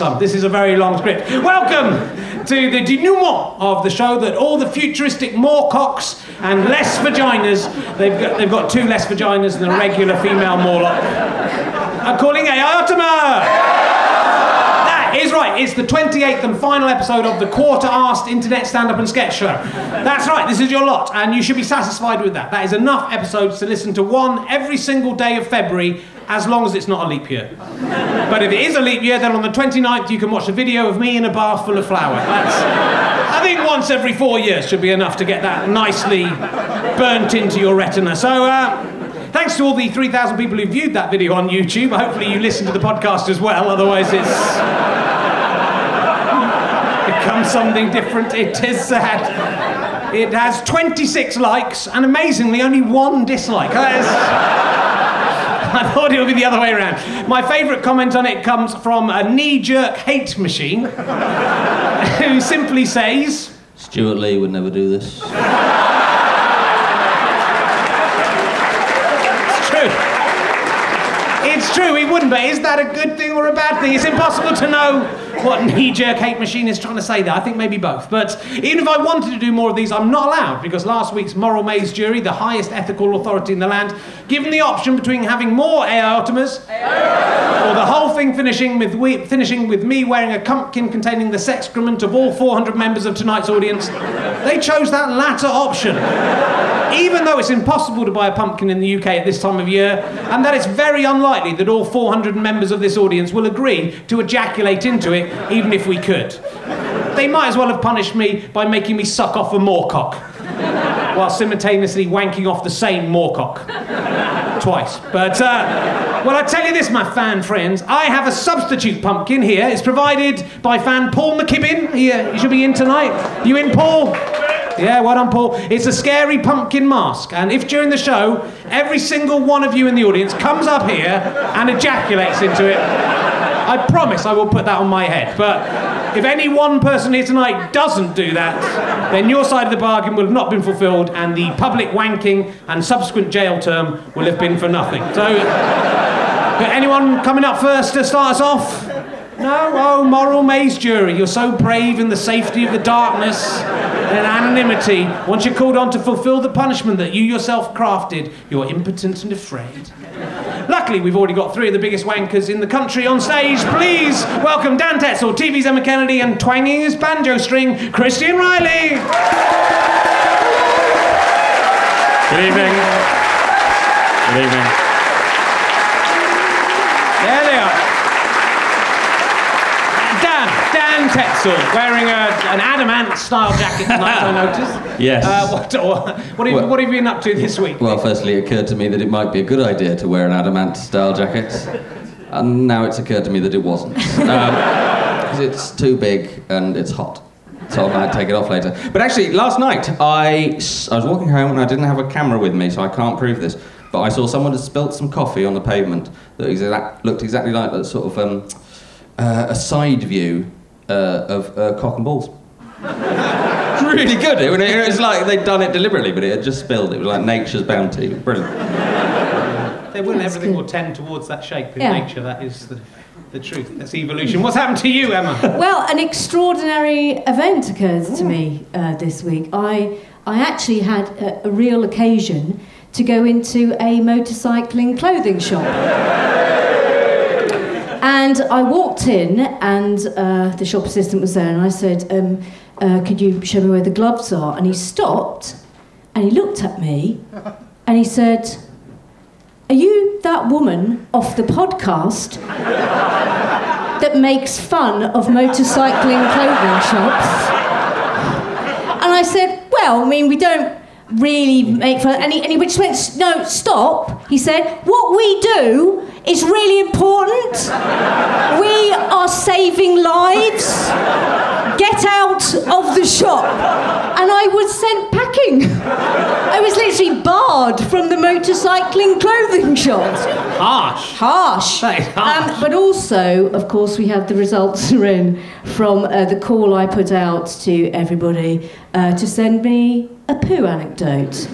some. This is a very long script. Welcome to the denouement of the show that all the futuristic more cocks and less vaginas. They've got, they've got two less vaginas than a regular female Morlock. I'm calling Aotama. That is right. It's the 28th and final episode of the quarter-arsed internet stand-up and sketch show. That's right. This is your lot, and you should be satisfied with that. That is enough episodes to listen to one every single day of February, as long as it's not a leap year. But if it is a leap year, then on the 29th you can watch a video of me in a bath full of flour. That's, I think once every four years should be enough to get that nicely burnt into your retina. So. Uh, Thanks to all the 3,000 people who viewed that video on YouTube. Hopefully, you listened to the podcast as well, otherwise, it's become something different. It is sad. It has 26 likes and amazingly only one dislike. That is- I thought it would be the other way around. My favourite comment on it comes from a knee jerk hate machine who simply says, Stewart Lee would never do this. It's true. It's true, he wouldn't, but is that a good thing or a bad thing? It's impossible to know what knee jerk hate machine is trying to say there. I think maybe both. But even if I wanted to do more of these, I'm not allowed because last week's Moral Maze jury, the highest ethical authority in the land, given the option between having more AI aortomas or the whole thing finishing with, we, finishing with me wearing a pumpkin containing the excrement of all 400 members of tonight's audience, they chose that latter option even though it's impossible to buy a pumpkin in the UK at this time of year, and that it's very unlikely that all 400 members of this audience will agree to ejaculate into it, even if we could. They might as well have punished me by making me suck off a moorcock, while simultaneously wanking off the same moorcock. Twice. But, uh, well, I tell you this, my fan friends, I have a substitute pumpkin here. It's provided by fan Paul McKibben. He, uh, he should be in tonight. You in, Paul? Yeah, well done, Paul. It's a scary pumpkin mask, and if during the show every single one of you in the audience comes up here and ejaculates into it, I promise I will put that on my head. But if any one person here tonight doesn't do that, then your side of the bargain will have not been fulfilled, and the public wanking and subsequent jail term will have been for nothing. So, anyone coming up first to start us off? No? Oh, moral maze jury, you're so brave in the safety of the darkness and anonymity. Once you're called on to fulfill the punishment that you yourself crafted, you're impotent and afraid. Luckily, we've already got three of the biggest wankers in the country on stage. Please welcome Dan Tetsell, TV's Emma Kennedy, and twanging his banjo string, Christian Reilly. Good evening. Good evening. There they are. Dan, Wearing a, an Adam Ant style jacket tonight, I noticed. Yes. Uh, what, what, have, you- Well- what have you been up to this week? Well, firstly, it occurred to me that it might be a good idea to wear an Adam Ant style jacket. And now it's occurred to me that it wasn't. Because it's too big and it's hot. So I might take it off later. But actually, last night, I was walking home and I didn't have a camera with me, so I can't prove this. But I saw someone had spilt some coffee on the pavement that exact, looked exactly like that sort of um, uh, a side view uh, of uh, cock and balls. really good. It, it was like they'd done it deliberately, but it had just spilled. It was like nature's bounty. Brilliant. They will, That's everything good. will tend towards that shape in Yeah. nature. That is the, the truth. That's evolution. What's happened to you, Emma? Well, an extraordinary event occurred to me uh, this week. I, I actually had a, a real occasion to go into a motorcycling clothing shop. And I walked in, and uh, the shop assistant was there, and I said, um, uh, Could you show me where the gloves are? And he stopped and he looked at me and he said, Are you that woman off the podcast that makes fun of motorcycling clothing shops. And I said, Well, I mean, we don't really make fun. And he, and he just went, No, stop. He said, What we do It's really important. We are saving lives. Get out of the shop. And I was sent packing. I was literally barred from the motorcycling clothing shop. Harsh. Harsh. Harsh. Um, but also, of course, we have the results are in from uh, the call I put out to everybody uh, to send me a poo anecdote.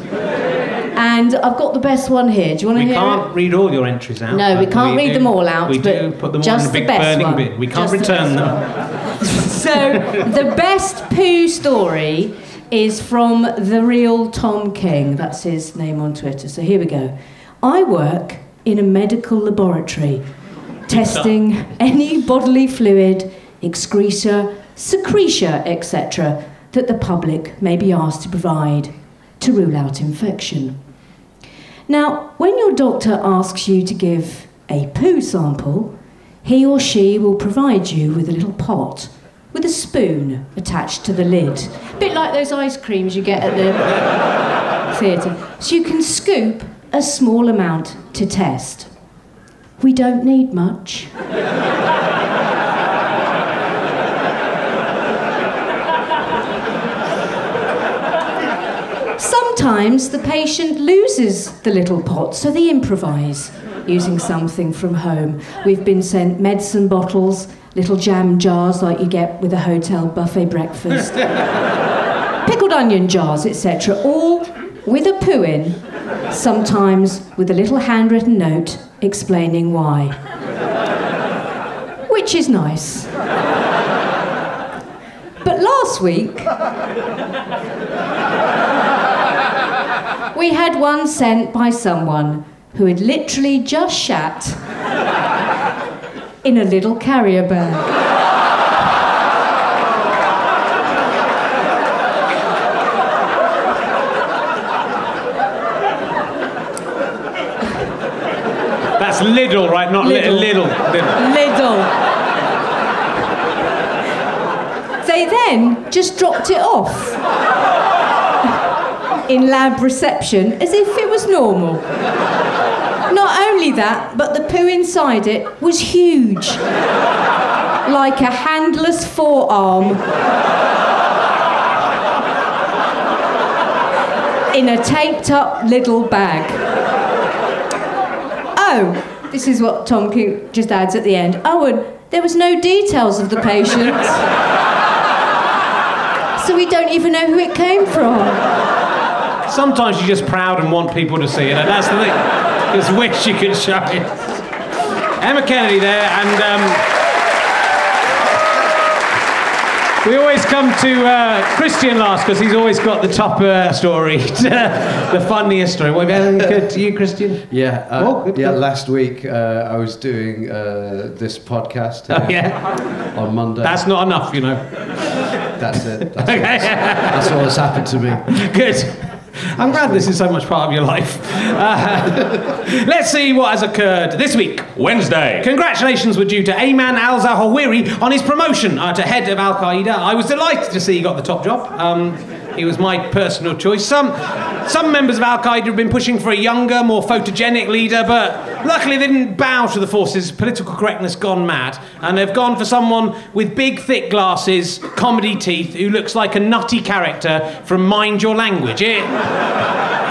And I've got the best one here. Do you want to We hear We can't it? read all your entries out. No, we can't read do- them all out, We but do put them all in a big burning one. bin. We can't Just return best them. So, the best poo story is from the real Tom King. That's his name on Twitter. So, here we go. I work in a medical laboratory testing any bodily fluid, excreta, secretia, etc., that the public may be asked to provide to rule out infection. Now, when your doctor asks you to give a poo sample, he or she will provide you with a little pot with a spoon attached to the lid. A bit like those ice creams you get at the theatre. So you can scoop a small amount to test. We don't need much. Sometimes the patient loses the little pot, so they improvise using something from home. We've been sent medicine bottles, little jam jars like you get with a hotel buffet breakfast, pickled onion jars, etc., all with a poo in, sometimes with a little handwritten note explaining why. Which is nice. But last week, we had one sent by someone who had literally just shat in a little carrier bag. That's Lidl, right? Not Lidl. little. Lidl. Lidl. Little. They then just dropped it off in lab reception as if it was normal. Not only that, but the poo inside it was huge. Like a handless forearm. In a taped up little bag. Oh, this is what Tom King just adds at the end. Oh, and there was no details of the patient. so we don't even know who it came from. Sometimes you're just proud and want people to see it. and That's the thing. Just wish you could show it. Emma Kennedy there, and um, we always come to uh, Christian last because he's always got the top uh, story, the funniest story. What have you good to you, Christian? Yeah, uh, Oh, good, yeah. good. Last week uh, I was doing uh, this podcast Oh, yeah, on Monday. that's not enough, you know. That's it. That's, Okay. that's all that's happened to me. Good. I'm glad this is so much part of your life. Uh, let's see what has occurred this week. Wednesday. Congratulations were due to Ayman al Zawahiri on his promotion uh, to head of Al Qaeda. I was delighted to see he got the top job. Um, he was my personal choice. Some, some members of Al Qaeda have been pushing for a younger, more photogenic leader, but luckily they didn't bow to the forces. Political correctness gone mad, and they've gone for someone with big, thick glasses, comedy teeth, who looks like a nutty character from Mind Your Language. It,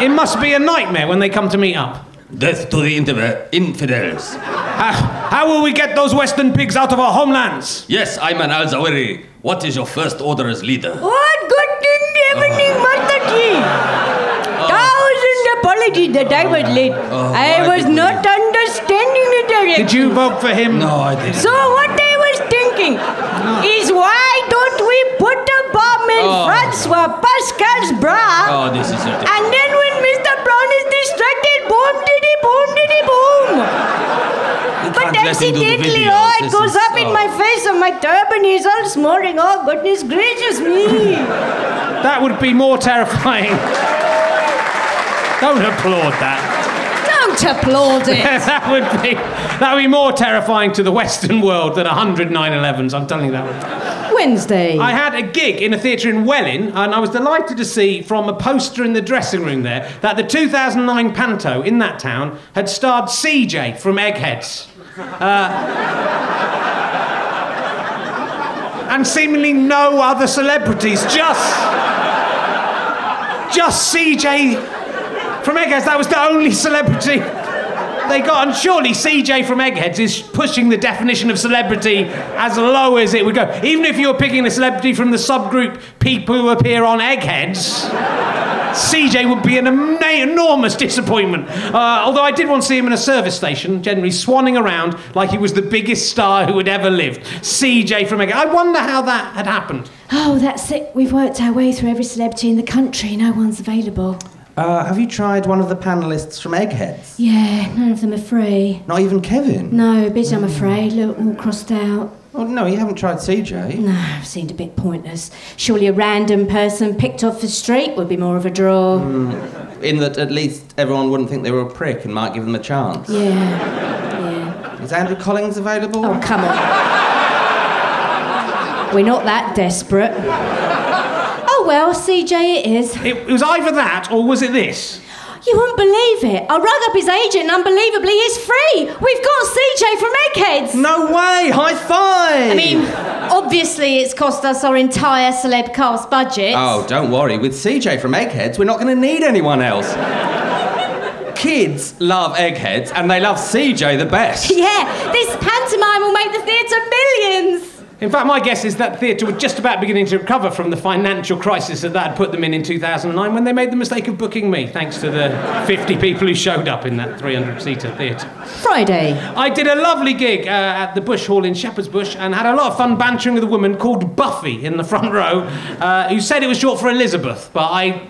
it must be a nightmare when they come to meet up. Death to the inter- infidels. How, how will we get those Western pigs out of our homelands? Yes, Ayman al Zawahiri. What is your first order as leader? What good evening, Mataji? Thousand apologies that I was late. Oh, I was did not understanding the directions. Did you vote for him? No, I didn't. So what I was thinking is why don't we put a bomb in Oh. Françoise Pascal's bra? Oh, this is it. And then when Mr. Brown is distracted, boom, diddy, boom, diddy, boom. But can't let him do the accidentally, video. oh, it This goes is- up in oh. my face and my turban is all smoldering. Oh, goodness gracious me. That would be more terrifying. Don't applaud that. Don't applaud it. that would be that would be more terrifying to the Western world than 100 9/11s. I'm telling you that. One. Wednesday. I had a gig in a theatre in Welling, and I was delighted to see from a poster in the dressing room there that the 2009 panto in that town had starred CJ from Eggheads. Uh, and seemingly no other celebrities, just. Just CJ from Eggheads. That was the only celebrity they got. And surely CJ from Eggheads is pushing the definition of celebrity as low as it would go. Even if you were picking a celebrity from the subgroup people who appear on Eggheads. CJ would be an ama- enormous disappointment. Uh, although I did want to see him in a service station, generally swanning around like he was the biggest star who had ever lived. CJ from Eggheads. I wonder how that had happened. oh, that's it. We've worked our way through every celebrity in the country. No one's available. Uh, have you tried one of the panelists from Eggheads? Yeah, none of them are free. Not even Kevin? No, a bit, I'm afraid. Look, all crossed out. Oh, no, you haven't tried CJ. No, seemed a bit pointless. Surely a random person picked off the street would be more of a draw. In that at least everyone wouldn't think they were a prick and might give them a chance. Yeah, yeah. Is Andrew Collins available? Oh, come on. We're not that desperate. Oh, well, CJ it is. It, it was either that or was it this? You won't believe it. I rung up his agent and unbelievably he's free. We've got CJ from Eggheads. No way! High five! I mean, obviously it's cost us our entire celeb cast budget. Oh, don't worry. With CJ from Eggheads, we're not going to need anyone else. Kids love Eggheads and they love CJ the best. Yeah, this pantomime will make the theatre millions. In fact, my guess is that the theatre were just about beginning to recover from the financial crisis that that had put them in in 2009 when they made the mistake of booking me, thanks to the 50 people who showed up in that 300 seater theatre. Friday. I did a lovely gig uh, at the Bush Hall in Shepherd's Bush and had a lot of fun bantering with a woman called Buffy in the front row uh, who said it was short for Elizabeth, but I,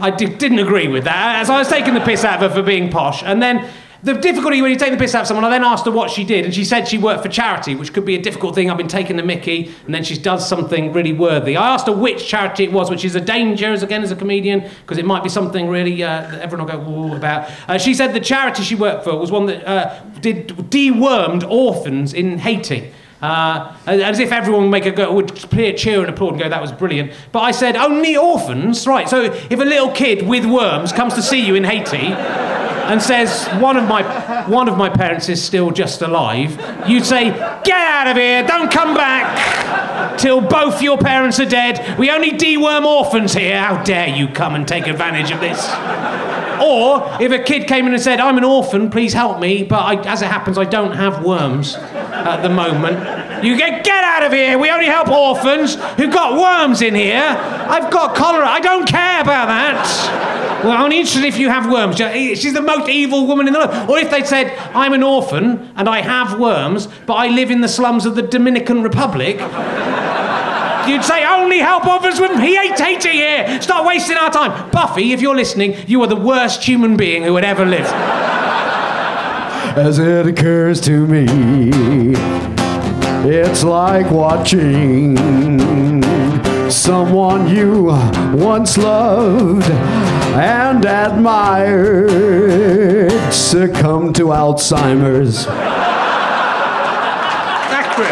I didn't agree with that, as I was taking the piss out of her for being posh. And then the difficulty when you take the piss out of someone, I then asked her what she did, and she said she worked for charity, which could be a difficult thing. I've been taking the mickey, and then she does something really worthy. I asked her which charity it was, which is a danger, as again as a comedian, because it might be something really uh, that everyone will go ooh about. Uh, she said the charity she worked for was one that uh, did dewormed orphans in Haiti. Uh, as if everyone would make a go, would cheer and applaud and go, that was brilliant. But I said, only orphans? Right, so if a little kid with worms comes to see you in Haiti and says, one of my, one of my parents is still just alive, you'd say, get out of here, don't come back till both your parents are dead. We only deworm orphans here. How dare you come and take advantage of this? Or if a kid came in and said, I'm an orphan, please help me, but I, as it happens, I don't have worms at the moment. You get, get out of here! We only help orphans who've got worms in here. I've got cholera. I don't care about that. Well, I'm interested if you have worms. She's the most evil woman in the world. Or if they'd said, I'm an orphan and I have worms, but I live in the slums of the Dominican Republic. You'd say only help orphans with he ain't here. Stop wasting our time. Buffy, if you're listening, you are the worst human being who had ever lived. As it occurs to me, it's like watching someone you once loved and admired succumb to Alzheimer's. accurate.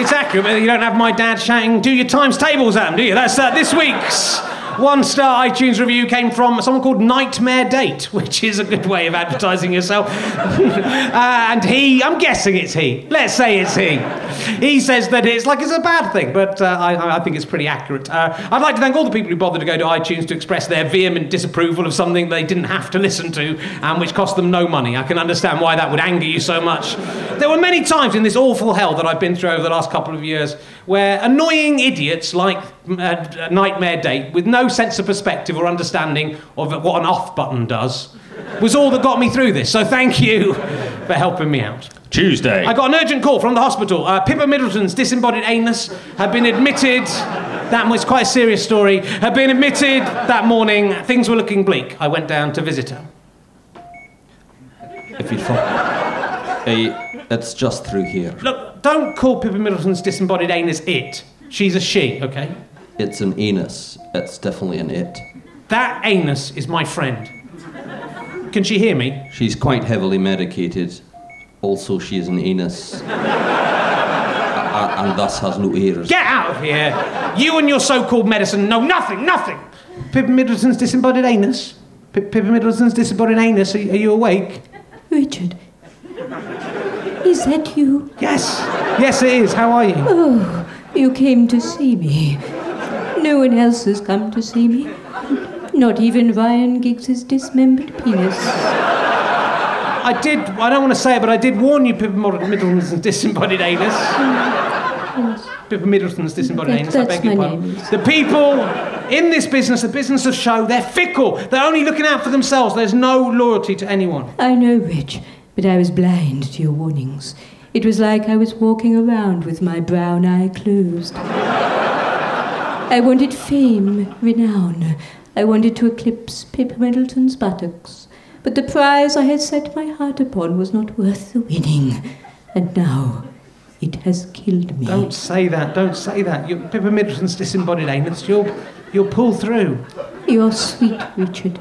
It's accurate, but you don't have my dad shouting, do your times tables at him, do you? That's uh, this week's one star iTunes review came from someone called Nightmare Date, which is a good way of advertising yourself. uh, and he, I'm guessing it's he. Let's say it's he. He says that it's like it's a bad thing, but uh, I, I think it's pretty accurate. Uh, I'd like to thank all the people who bothered to go to iTunes to express their vehement disapproval of something they didn't have to listen to and which cost them no money. I can understand why that would anger you so much. There were many times in this awful hell that I've been through over the last couple of years where annoying idiots like uh, Nightmare Date, with no sense of perspective or understanding of what an off button does, was all that got me through this. So thank you for helping me out. Tuesday. I got an urgent call from the hospital. Uh, Pippa Middleton's disembodied anus had been admitted. That was quite a serious story. Had been admitted that morning. Things were looking bleak. I went down to visit her. If you'd follow. Hey, it's just through here. Look, don't call Pippa Middleton's disembodied anus it. She's a she, okay? It's an anus. It's definitely an it. That anus is my friend. Can she hear me? She's quite heavily medicated. Also, she is an anus. A- a- and thus has no ears. Get out of here! You and your so-called medicine know nothing, nothing! Pippa Middleton's disembodied anus? P- Pippa Middleton's disembodied anus, are, are you awake? Richard, is that you? Yes. Yes, it is. How are you? Oh, you came to see me. No one else has come to see me. Not even Ryan Giggs's dismembered penis. I did, I don't want to say it, but I did warn you, Pippa Middleton's disembodied anus. Pippa Middleton's disembodied That- anus, I beg your pardon. The people in this business, the business of show, they're fickle. They're only looking out for themselves. There's no loyalty to anyone. I know, Rich, but I was blind to your warnings. It was like I was walking around with my brown eye closed. I wanted fame, renown. I wanted to eclipse Pippa Middleton's buttocks. But the prize I had set my heart upon was not worth the winning. And now it has killed me. Don't say that. Don't say that. You, Pippa Middleton's disembodied anus. You'll, you'll pull through. You're sweet, Richard.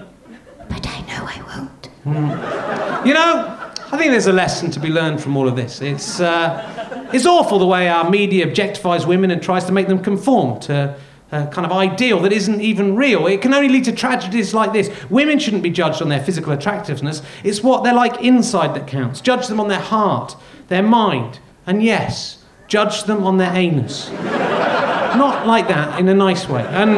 But I know I won't. You know, I think there's a lesson to be learned from all of this. It's, uh, it's awful the way our media objectifies women and tries to make them conform to kind of ideal that isn't even real. It can only lead to tragedies like this. Women shouldn't be judged on their physical attractiveness. It's what they're like inside that counts. Judge them on their heart, their mind, and yes, judge them on their anus. Not like that, in a nice way. And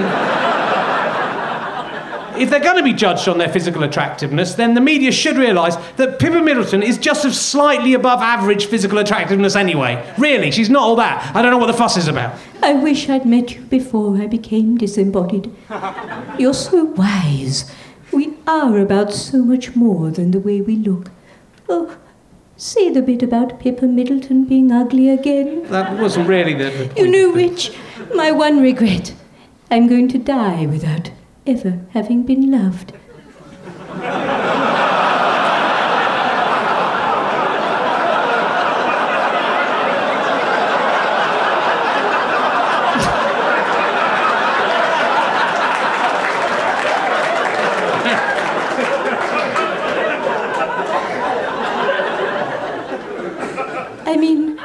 if they're going to be judged on their physical attractiveness, then the media should realise that Pippa Middleton is just of slightly above average physical attractiveness anyway. Really, she's not all that. I don't know what the fuss is about. I wish I'd met you before I became disembodied. You're so wise. We are about so much more than the way we look. Oh, say the bit about Pippa Middleton being ugly again. That wasn't really the. You know, Rich, my one regret. I'm going to die without ever having been loved. I mean,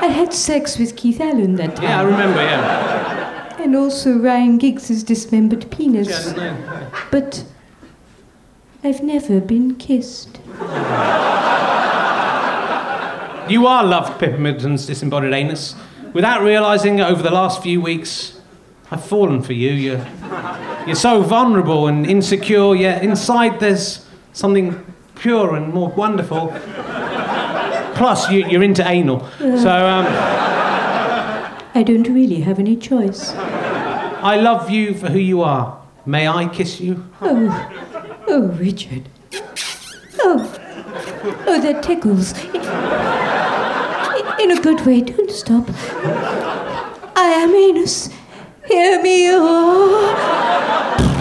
I had sex with Keith Allen that time. Yeah, I remember, yeah. And also Ryan Giggs's dismembered penis. But I've never been kissed. You are loved, Pippa Middleton's disembodied anus. Without realising it over the last few weeks, I've fallen for you. You're, you're so vulnerable and insecure, yet inside there's something pure and more wonderful. Plus, you, you're into anal. So, um, I don't really have any choice. I love you for who you are. May I kiss you? Oh, oh, Richard. Oh, oh, that tickles. In a good way, don't stop. I am anus. Hear me, oh.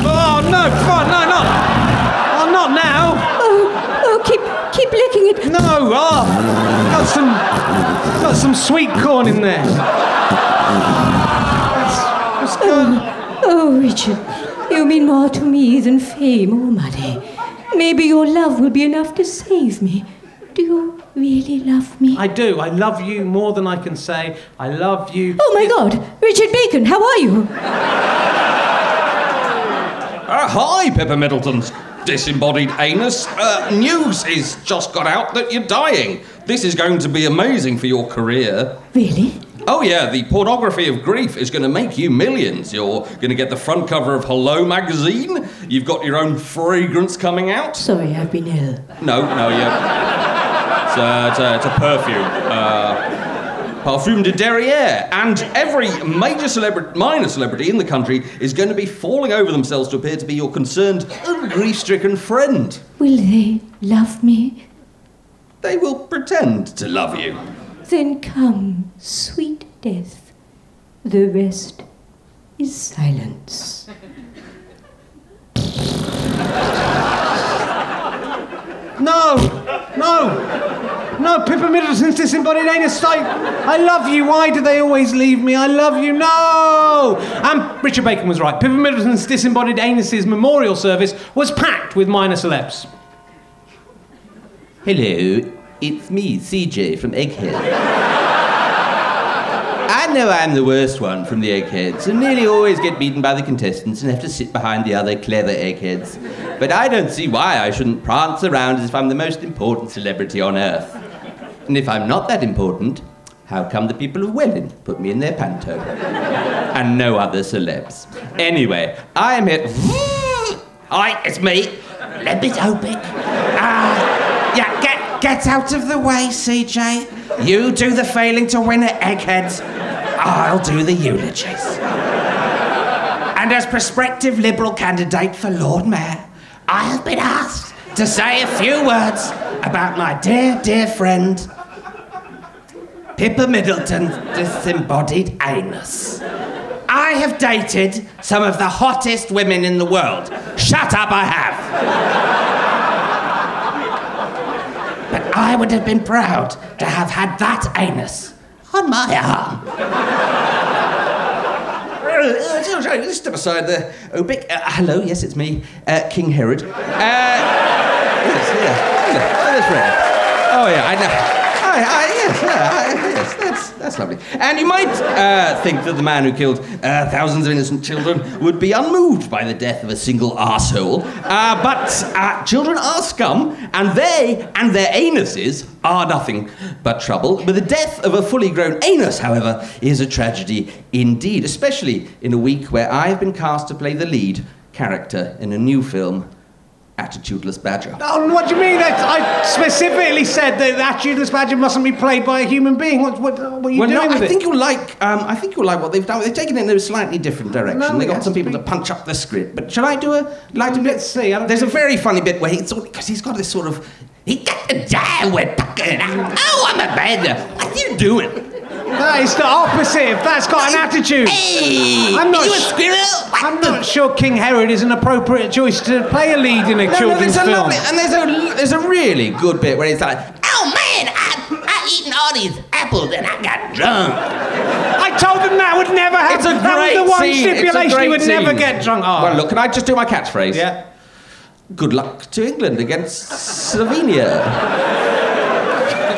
Oh, no, God, no, not. Oh, not now. Oh, oh, keep, keep licking it. No, oh, got some, got some sweet corn in there. That's, that's. Oh, Richard, you mean more to me than fame or money. Maybe your love will be enough to save me. Do you really love me? I do. I love you more than I can say. I love you. Oh my God, Richard Bacon, how are you? Uh, hi, Pippa Middleton's disembodied anus. Uh, news is just got out that you're dying. This is going to be amazing for your career. Really? Oh, yeah, the pornography of grief is going to make you millions. You're going to get the front cover of Hello magazine. You've got your own fragrance coming out. Sorry, I've been ill. No, no, yeah. It's a, it's a, it's a perfume. Uh, Parfum de Derriere. And every major celebrity, minor celebrity in the country is going to be falling over themselves to appear to be your concerned and grief stricken friend. Will they love me? They will pretend to love you. Then come, sweet death. The rest is silence. No, no, no. Pippa Middleton's disembodied anus. I, I love you. Why do they always leave me? I love you. No. And Richard Bacon was right. Pippa Middleton's disembodied anus's memorial service was packed with minor celebs. Hello, it's me, CJ from Egghead. I know I'm the worst one from the eggheads and nearly always get beaten by the contestants and have to sit behind the other clever eggheads. But I don't see why I shouldn't prance around as if I'm the most important celebrity on earth. And if I'm not that important, how come the people of Welling put me in their panto? and no other celebs. Anyway, I am here. Hi, it's me, Lembit Opik. Get out of the way, CJ. You do the failing to win at Eggheads. I'll do the eulogies. and as prospective Liberal candidate for Lord Mayor, I have been asked to say a few words about my dear, dear friend, Pippa Middleton's disembodied anus. I have dated some of the hottest women in the world. Shut up, I have. But I would have been proud to have had that anus on my arm. Uh, Step aside there, Opik. Uh, hello, yes, it's me, uh, King Herod. Uh, yes, yeah, yeah, that's right. Oh, yeah, I know. Yes, yes, that's, that's lovely. And you might uh, think that the man who killed uh, thousands of innocent children would be unmoved by the death of a single arsehole. Uh, but uh, children are scum, and they and their anuses are nothing but trouble. But the death of a fully grown anus, however, is a tragedy indeed, especially in a week where I have been cast to play the lead character in a new film, Attitudeless Badger. Oh, what do you mean? I, I specifically said that that Judas Badger mustn't be played by a human being. What, what, what are you well, doing no, I think you'll like. Um, I think you'll like what they've done. They've taken it in a slightly different direction. No, they got some people to punch up the script. But shall I do a like to Let's see, There's a very funny bit where he's because he's got this sort of. He got the jam with. Oh, I'm a badger. What are you doing? That is the opposite. That's got an attitude. Hey, I'm not you a squirrel? What I'm the- not sure King Herod is an appropriate choice to play a lead in a No, no, children's a film. lovely, and there's a there's a really good bit where he's like, "Oh man, I I eaten all these apples and I got drunk." I told them that would never happen. It's a that was the one scene. It's stipulation. great you would never get drunk. Oh. Well, look, can I just do my catchphrase? Yeah. Good luck to England against Slovenia.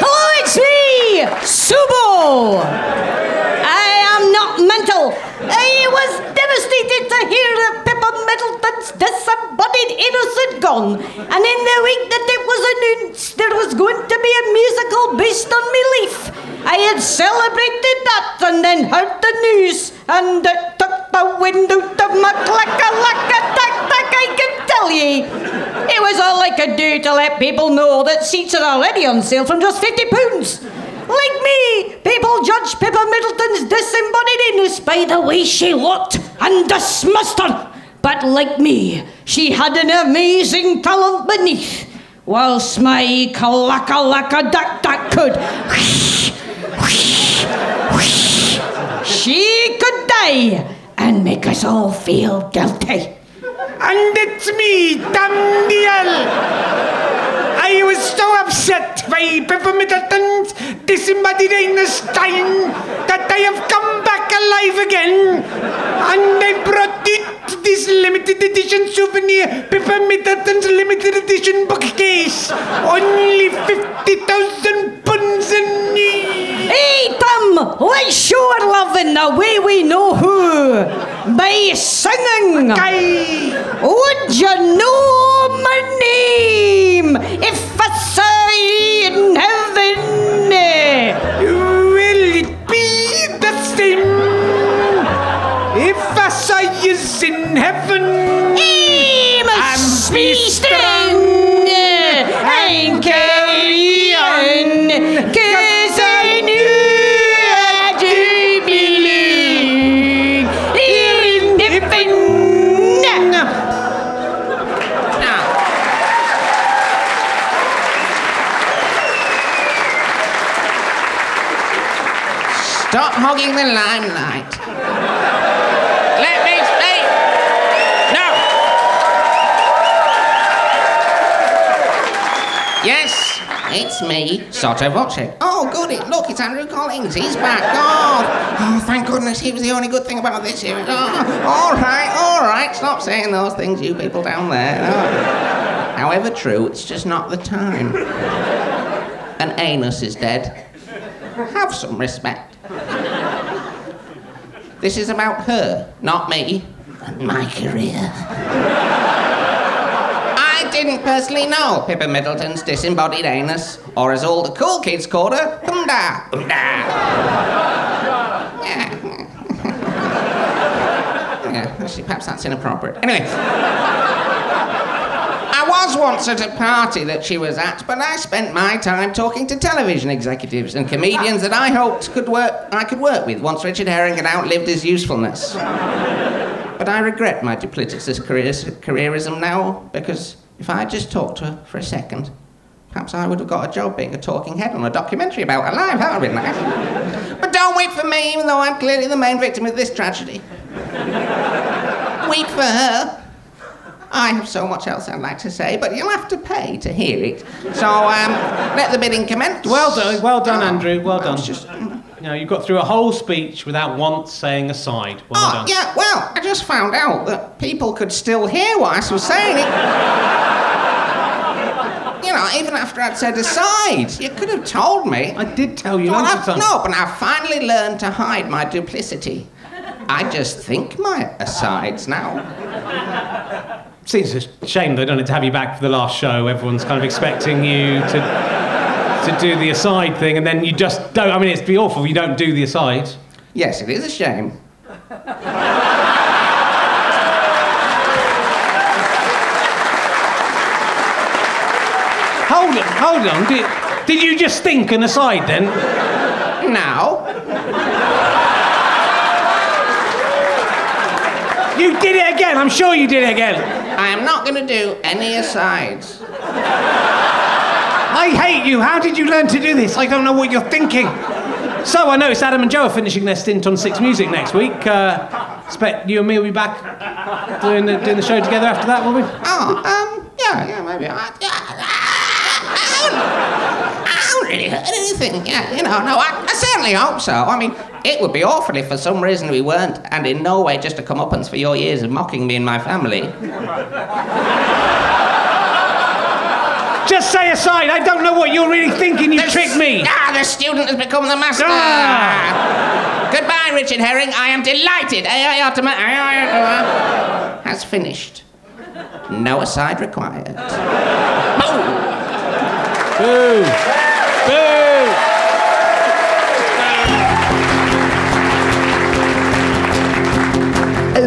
Hello, it's me, I am not mental. I was devastated to hear that Pippa Middleton's disembodied had gone, and in the week that it was announced there was going to be a musical based on my life, I had celebrated that and then heard the news, and it took the wind out of my clacka lacka tack tack, I can tell ye. It was all I could do to let people know that seats are already on sale from just fifty pounds. Like me, people judge Pippa Middleton's disembodiedness by the way she looked and dismissed her. But like me, she had an amazing talent beneath. Whilst my kalaka laka duck duck could. She could die and make us all feel guilty. And it's me, Damdiel. I was so upset by Pippa Middleton's disembodied dying that I have come back alive again. And I brought it this limited edition souvenir, Pippa Middleton's limited edition bookcase. Only 50,000 pounds a knee. Hey, Tom, let's show our love in the way we know who. By singing. Aye. Would you know my name if I saw you in heaven? Will it be the same if I saw you in heaven? I'm a I'm be strong and carry hogging the limelight. Let me speak. No. Yes, it's me, Sotto Voce. Oh, goody. Look, it's Andrew Collins. He's back. Oh, oh, thank goodness he was the only good thing about this series. Oh, all right, all right. Stop saying those things, you people down there. Oh. However true, it's just not the time. An anus is dead. Have some respect. This is about her, not me, and my career. I didn't personally know Pippa Middleton's disembodied anus, or as all the cool kids called her, Humda, Humda. Yeah. yeah, actually, perhaps that's inappropriate. Anyway. I was once at a party that she was at, but I spent my time talking to television executives and comedians that I hoped could work, I could work with once Richard Herring had outlived his usefulness. But I regret my duplicitous careerism now, because if I had just talked to her for a second, perhaps I would have got a job being a talking head on a documentary about her life. That would have been nice. But don't weep for me, even though I'm clearly the main victim of this tragedy. weep for her. I have so much else I'd like to say, but you'll have to pay to hear it. So, um, let the bidding commence. Well done, well done, Oh, Andrew. Well done. just- You know, you got through a whole speech without once saying a side. Well oh, done. yeah, well, I just found out that people could still hear what I was saying. It, you know, even after I'd said aside, you could have told me. I did tell you Well, I've- no, but I've finally learned to hide my duplicity. I just think my asides now. Seems a shame they don't need to have you back for the last show. Everyone's kind of expecting you to to do the aside thing, and then you just don't. I mean, it'd be awful if you don't do the aside. Yes, it is a shame. Hold on, hold on. Did, did you just think an aside then? Now, You did it again. I'm sure you did it again. I am not going to do any asides. I hate you. How did you learn to do this? I don't know what you're thinking. So I noticed Adam and Joe are finishing their stint on Six Music next week. Uh, expect you and me will be back doing the, doing the show together after that, will we? Oh, um, yeah, yeah, maybe. I, yeah, I, haven't, I haven't really heard anything. Yeah, you know, no, I, I certainly hope so. I mean, it would be awful if for some reason we weren't, and in no way just a comeuppance for your years of mocking me and my family. Just say aside. I don't know what you're really thinking. You The tricked me. Ah, the student has become the master. Ah. Goodbye, Richard Herring. I am delighted. AI AI has finished. No aside required. Boo.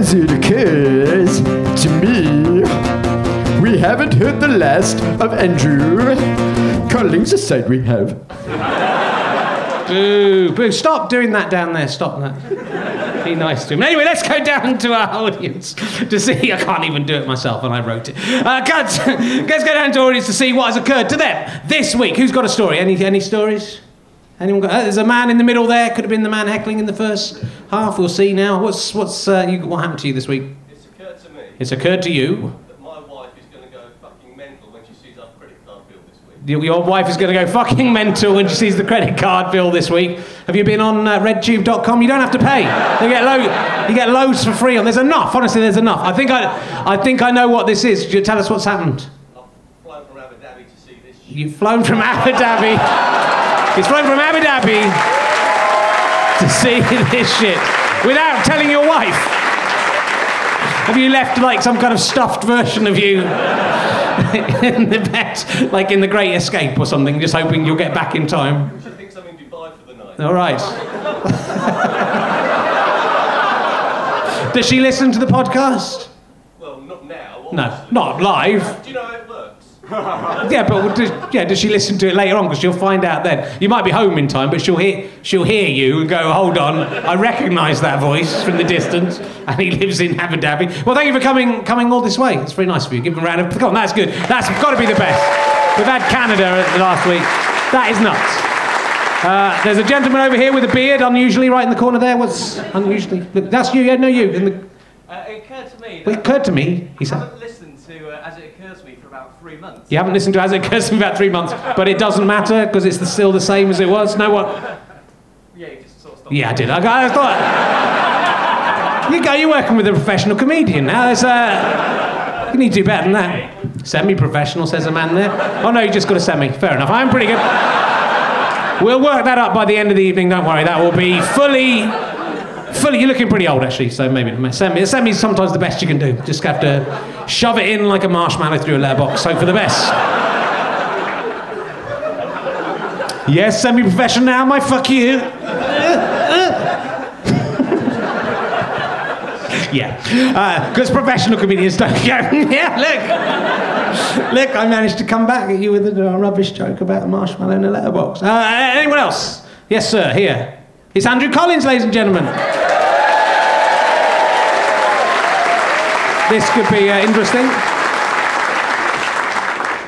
As it occurs to me, we haven't heard the last of Andrew. Collins aside, we have. Boo. Boo. Stop doing that down there. Stop that. Be nice to him. Anyway, let's go down to our audience to see. I can't even do it myself, and I wrote it. Uh, let's, go down to audience to see what has occurred to them this week. Who's got a story? Any any stories? Anyone got? Uh, there's a man in the middle there. Could have been the man heckling in the first half. We'll see now. What's what's uh, you, what happened to you this week? It's occurred to me It's occurred to you. that my wife is going to go fucking mental when she sees our credit card bill this week. Your, wife is going to go fucking mental when she sees the credit card bill this week. Have you been on uh, RedTube.com? You don't have to pay. You get lo- You get loads for free on. There's enough. Honestly, there's enough. I think I, I think I know what this is. You tell us what's happened? I've flown from Abu Dhabi to see this shit. You've flown from Abu Dhabi. He's flown from Abu Dhabi to see this shit without telling your wife. Have you left like some kind of stuffed version of you in the bed, like in The Great Escape or something, just hoping you'll get back in time? Thinks I'm in Dubai for the night. All right. Does she listen to the podcast? Well, not now. No, not live. Do you know how it works? Yeah, but does, yeah, does she listen to it later on? Because she'll find out then. You might be home in time, but she'll hear she'll hear you and go, "Hold on, I recognise that voice from the distance." And he lives in Abu Dhabi. Well, thank you for coming coming all this way. It's very nice of you. Give him a round of come on. That's good. That's got to be the best. We've had Canada last week. That is nuts. Uh, there's a gentleman over here with a beard, unusually right in the corner there. What's unusually? Look, that's you. Yeah, no, you. In the, Uh, it occurred to me well, it occurred to me. He I said. haven't listened to uh, As It Occurs to Me for about three months. You haven't listened to As It to Me about three months, but it doesn't matter because it's the, still the same as it was. No what? Yeah, you just sort of stopped. Yeah, I did. I, I thought. You go. You're working with a professional comedian now. There's a. Uh, you need to do better than that. Semi-professional, says a man there. Oh no, you just got a semi. Fair enough. I'm pretty good. We'll work that up by the end of the evening. Don't worry. That will be fully, fully. You're looking pretty old actually, so maybe semi. Semi is sometimes the best you can do. Just have to shove it in like a marshmallow through a letterbox. Hope for the best. Yes, semi-professional now. My fuck you. yeah, because professional comedians don't. Yeah, yeah, look, look, I managed to come back at you with a rubbish joke about a marshmallow in a letterbox. Uh, anyone else? Yes, sir. Here, it's Andrew Collins, ladies and gentlemen. This could be uh, interesting.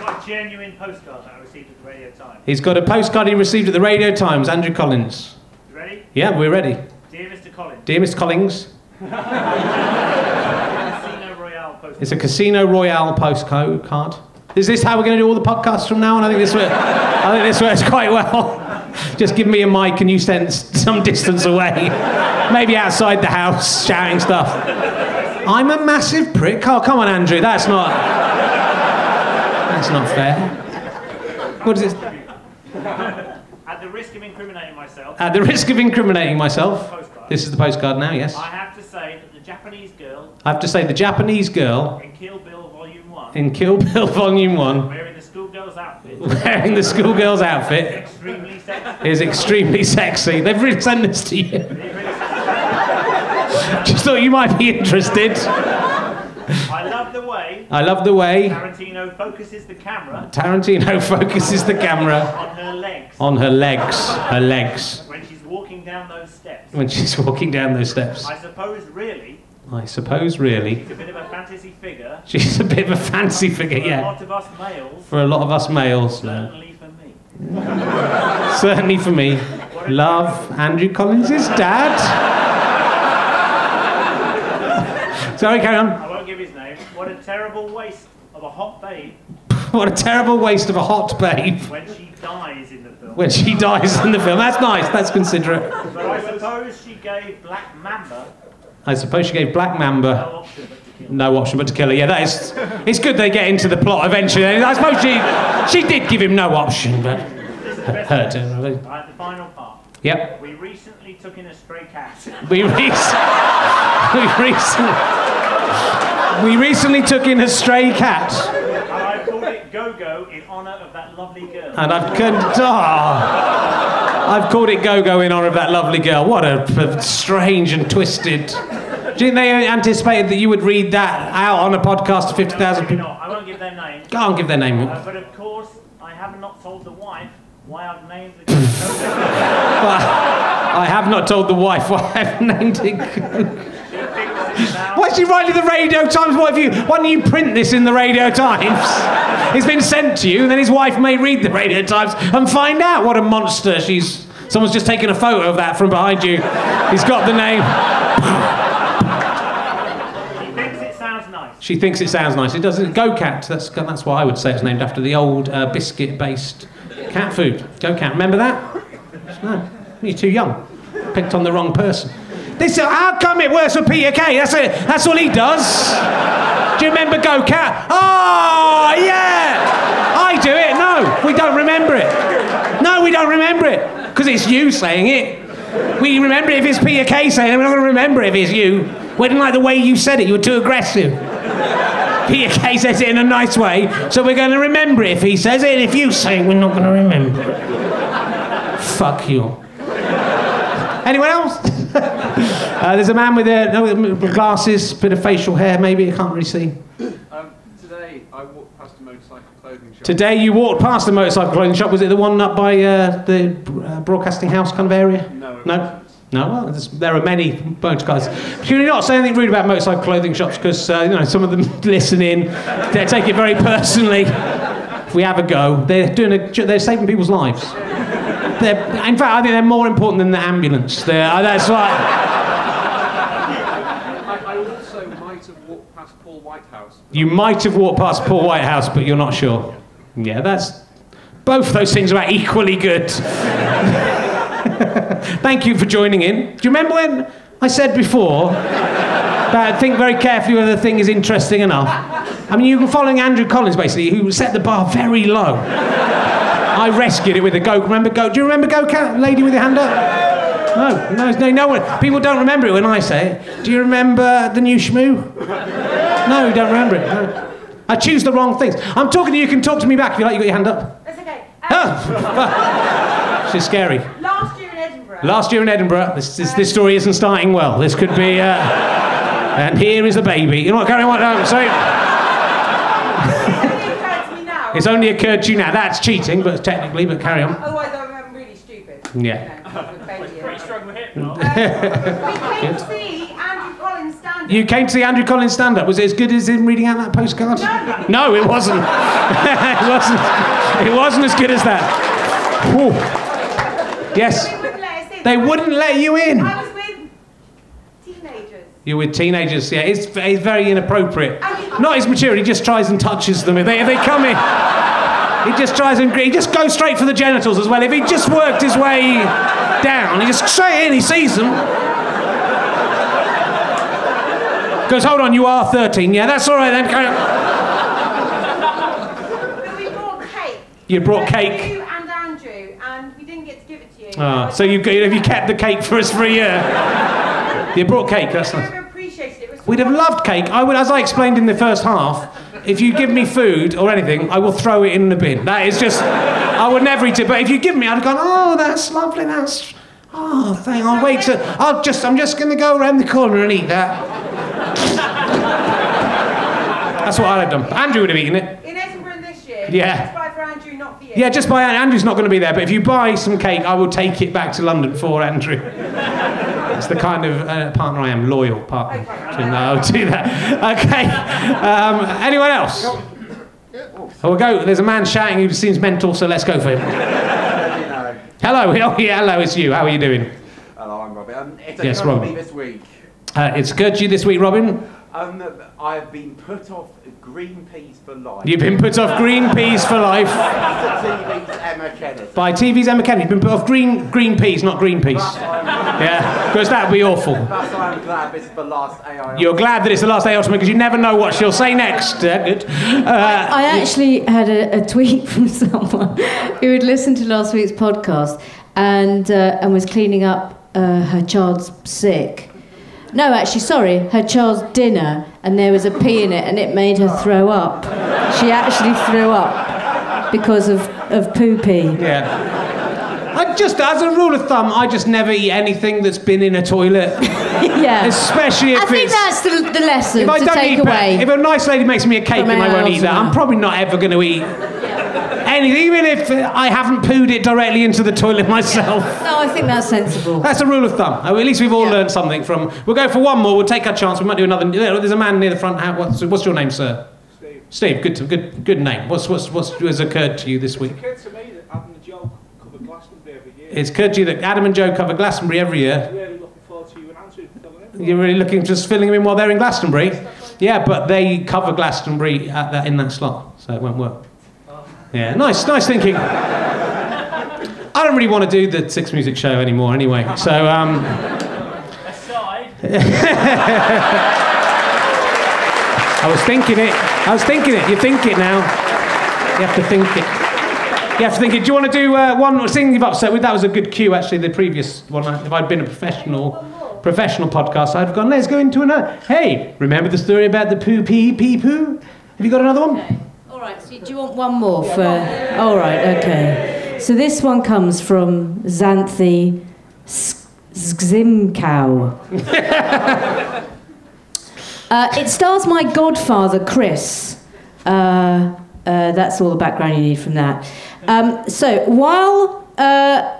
Got a genuine postcard that I received at the Radio Times. He's got a postcard he received at the Radio Times. Andrew Collins. You ready? Yeah, we're ready. Dear Mr. Collins. Dear Mr. Collins, Casino Royale postcard. it's a Casino Royale postcode card. Is this how we're going to do all the podcasts from now on? I think this works. I think this works quite well. Just give me a mic and you stand some distance away, maybe outside the house, shouting stuff. I'm a massive prick. Oh, come on, Andrew. That's not. That's not fair. What is it? At the risk of incriminating myself, At the risk of incriminating myself, this is the postcard now. Yes. I have to say that the Japanese girl I have to say the Japanese girl in Kill Bill Volume 1, in Kill Bill Volume One, wearing the schoolgirl's outfit, wearing the schoolgirl's outfit, extremely. Is extremely sexy. They've really sent this to you. Just thought you might be interested. I love the way I love the way Tarantino focuses the camera Tarantino focuses the camera on her legs on her legs, her legs, when she's walking down those steps. when she's walking down those steps. I suppose, really, I suppose, really, she's a bit of a fantasy figure. she's a bit of a fancy figure, yeah. For a lot of us males, For a lot of us males, certainly. Certainly for me. Love Andrew Collins' dad. Sorry, carry on. I won't give his name. What a terrible waste of a hot babe What a terrible waste of a hot babe when she dies in the film. when she dies in the film. That's nice, that's considerate. But I suppose she gave Black Mamba I suppose she gave Black Mamba option but to kill. no option but to kill her. Yeah, that is. It's good they get into the plot eventually. I suppose she she did give him no option, but hurt her. really. Right, the final part. Yep. We recently took in a stray cat. We, rec- we recently we recently took in a stray cat, and I called it Go-Go in honour of that lovely girl. and I've con- oh, I've called it Go Go in honor of that lovely girl. What a, a strange and twisted. Do you think they anticipated that you would read that out on a podcast to fifty thousand Maybe people? not. I won't give their name. Go on, give their name. Uh, but of course, I have not told the wife why I've named the But I have not told the wife why I've named it. Why is she writing the Radio Times? What have you? Why don't you print this in the Radio Times? It's been sent to you, and then his wife may read the Radio Times and find out what a monster she's. Someone's just taken a photo of that from behind you. He's got the name. She thinks it sounds nice. She thinks it sounds nice. It doesn't. Go Cat. That's that's why I would say it's named after the old uh, biscuit-based cat food. Go Cat. Remember that? No, you're too young. Picked on the wrong person. This. How come it works for Peter Kay? That's it. That's all he does. Do you remember Go Cat? Oh yeah. I do it. No, we don't remember it. No, we don't remember it because it's you saying it. We remember it if it's Peter Kay saying it. We're not going to remember it if it's you. We didn't like the way you said it. You were too aggressive. Peter Kay says it in a nice way, so we're going to remember it if he says it. And if you say it, we're not going to remember it. Fuck you. Anyone else? uh, there's a man with, uh, no, glasses, bit of facial hair, maybe. I can't really see. Um, today, I walked past a motorcycle clothing shop. Today you walked past the motorcycle clothing shop. Was it the one up by uh, the uh, broadcasting house kind of area? No. No. No, well, there are many motorcycles. Should we not say anything rude about motorcycle clothing shops? Because uh, you know some of them listen in, they take it very personally. If we have a go, they're doing a, they're saving people's lives. They're, in fact, I think they're more important than the ambulance. They're, uh, that's right. I, I also might have walked past Paul Whitehouse. You might have walked past Paul Whitehouse, but you're not sure. Yeah, that's both those things are equally good. Thank you for joining in. Do you remember when I said before that think very carefully whether the thing is interesting enough? I mean, you've been following Andrew Collins, basically, who set the bar very low. I rescued it with a go. Remember go? Do you remember go cat lady with your hand up? No, no, no, no one. People don't remember it when I say it. Do you remember the new shmoo? No, you don't remember it. No. I choose the wrong things. I'm talking to you. You can talk to me back if you like. You got your hand up. That's okay. Ah, she's scary. Last year in Edinburgh. Last year in Edinburgh, this, this, this story isn't starting well. This could be. Uh, and here is a baby. You know what? Carry on. No, sorry. It's only occurred to you now. That's cheating, but technically, but carry on. Otherwise, I'm really stupid. Yeah. Pretty strong with hip. We came to see Andrew Collins stand up. You came to see Andrew Collins stand up. Was it as good as him reading out that postcard? No, it wasn't. it wasn't. It wasn't as good as that. Whew. Yes. They wouldn't let you in. I was with teenagers. You're with teenagers, yeah. It's, it's very inappropriate. Not his mature, he just tries and touches them. If they, if they come in, he just tries and he just goes straight for the genitals as well. If he just worked his way down, he just straight in, he sees them. Goes, hold on, you are 13. Yeah, that's all right then. On. You brought cake. You and Andrew, and we didn't get to give it to you. Ah, so you, have you kept the cake for us for a year? You brought cake, that's nice. appreciated it. It was We'd have loved cake. I would, as I explained in the first half, if you give me food or anything, I will throw it in the bin. That is just, I would never eat it. But if you give me, I'd have gone, oh, that's lovely. That's, oh, thank. I'll wait to. I'll just, I'm just going to go around the corner and eat that. That's what I'd have done. Andrew would have eaten it. in Edinburgh this year. Yeah. Yeah, just buy. Andrew's not going to be there, but if you buy some cake, I will take it back to London for Andrew. That's the kind of uh, partner I am, loyal partner. So no, I'll do that. Okay. Um, anyone else? Oh, we'll go. There's a man shouting who seems mental, so let's go for him. Hello. Oh, yeah, hello. It's you. How are you doing? Hello, I'm Robin. Um, it's Yes, occurred to Robin. this week. Uh, it's good to you this week, Robin. Um, I've been put off green peas for life. You've been put off green peas for life TV's Emma Kennedy. by TV's Emma Kennedy. You've been put off green green peas, not green peas. Yeah, because that would be awful. That's why I'm glad this is the last AI. You're glad that it's the last AI ultimate because you never know what she'll say next. Uh, good. Uh, I actually had a, a tweet from someone who had listened to last week's podcast and uh, and was cleaning up uh, her child's sick. No, actually, sorry, her child's dinner, and there was a pea in it, and it made her throw up. She actually threw up because of of poo pee. yeah. I just, as a rule of thumb, I just never eat anything that's been in a toilet. yeah. Especially if I think that's the, the lesson if I to don't take eat, away. if a nice lady makes me a cake and I won't eat that, I'm probably not ever going to eat anything, even if uh, I haven't pooed it directly into the toilet myself. No, I think that's sensible. That's a rule of thumb. Uh, At least we've all learned something from. We'll go for one more. We'll take our chance. We might do another. There's a man near the front. What's, what's your name, sir? Steve. Steve. Good. to- Good. Good name. What's what's what's has occurred to you this week? It occurred to me that Adam and Joe cover Glastonbury every year. It's occurred to you that Adam and Joe cover Glastonbury every year. Really looking forward to you and Andrew filling in. You're really looking just filling them in while they're in Glastonbury. Yeah, but they cover Glastonbury at that, in that slot, so it won't work. Yeah, nice, nice thinking. I don't really want to do the Six Music Show anymore, anyway. So, um, Aside. I was thinking it. I was thinking it. You think it now. You have to think it. You have to think it. Do you want to do uh, you've upset with? That was a good cue, actually. The previous one. If I'd been a professional, professional podcast, I'd have gone. Let's go into another. Hey, remember the story about the poo pee pee poo? Have you got another one? All right, so do you want one more for. All right, okay. So this one comes from Xanthi Zimkow. uh, it stars my godfather, Chris. Uh, uh, that's all the background you need from that. Um, so while. Uh,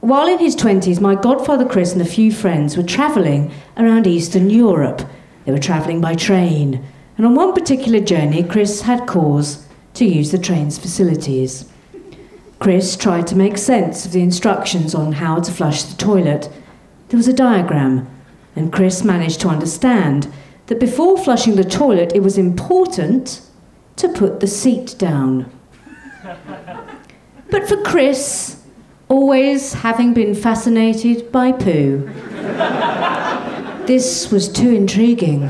while in his 20s, my godfather Chris and a few friends were travelling around Eastern Europe. They were travelling by train. And on one particular journey, Chris had cause to use the train's facilities. Chris tried to make sense of the instructions on how to flush the toilet. There was a diagram, and Chris managed to understand that before flushing the toilet, it was important to put the seat down. But for Chris, always having been fascinated by poo, this was too intriguing.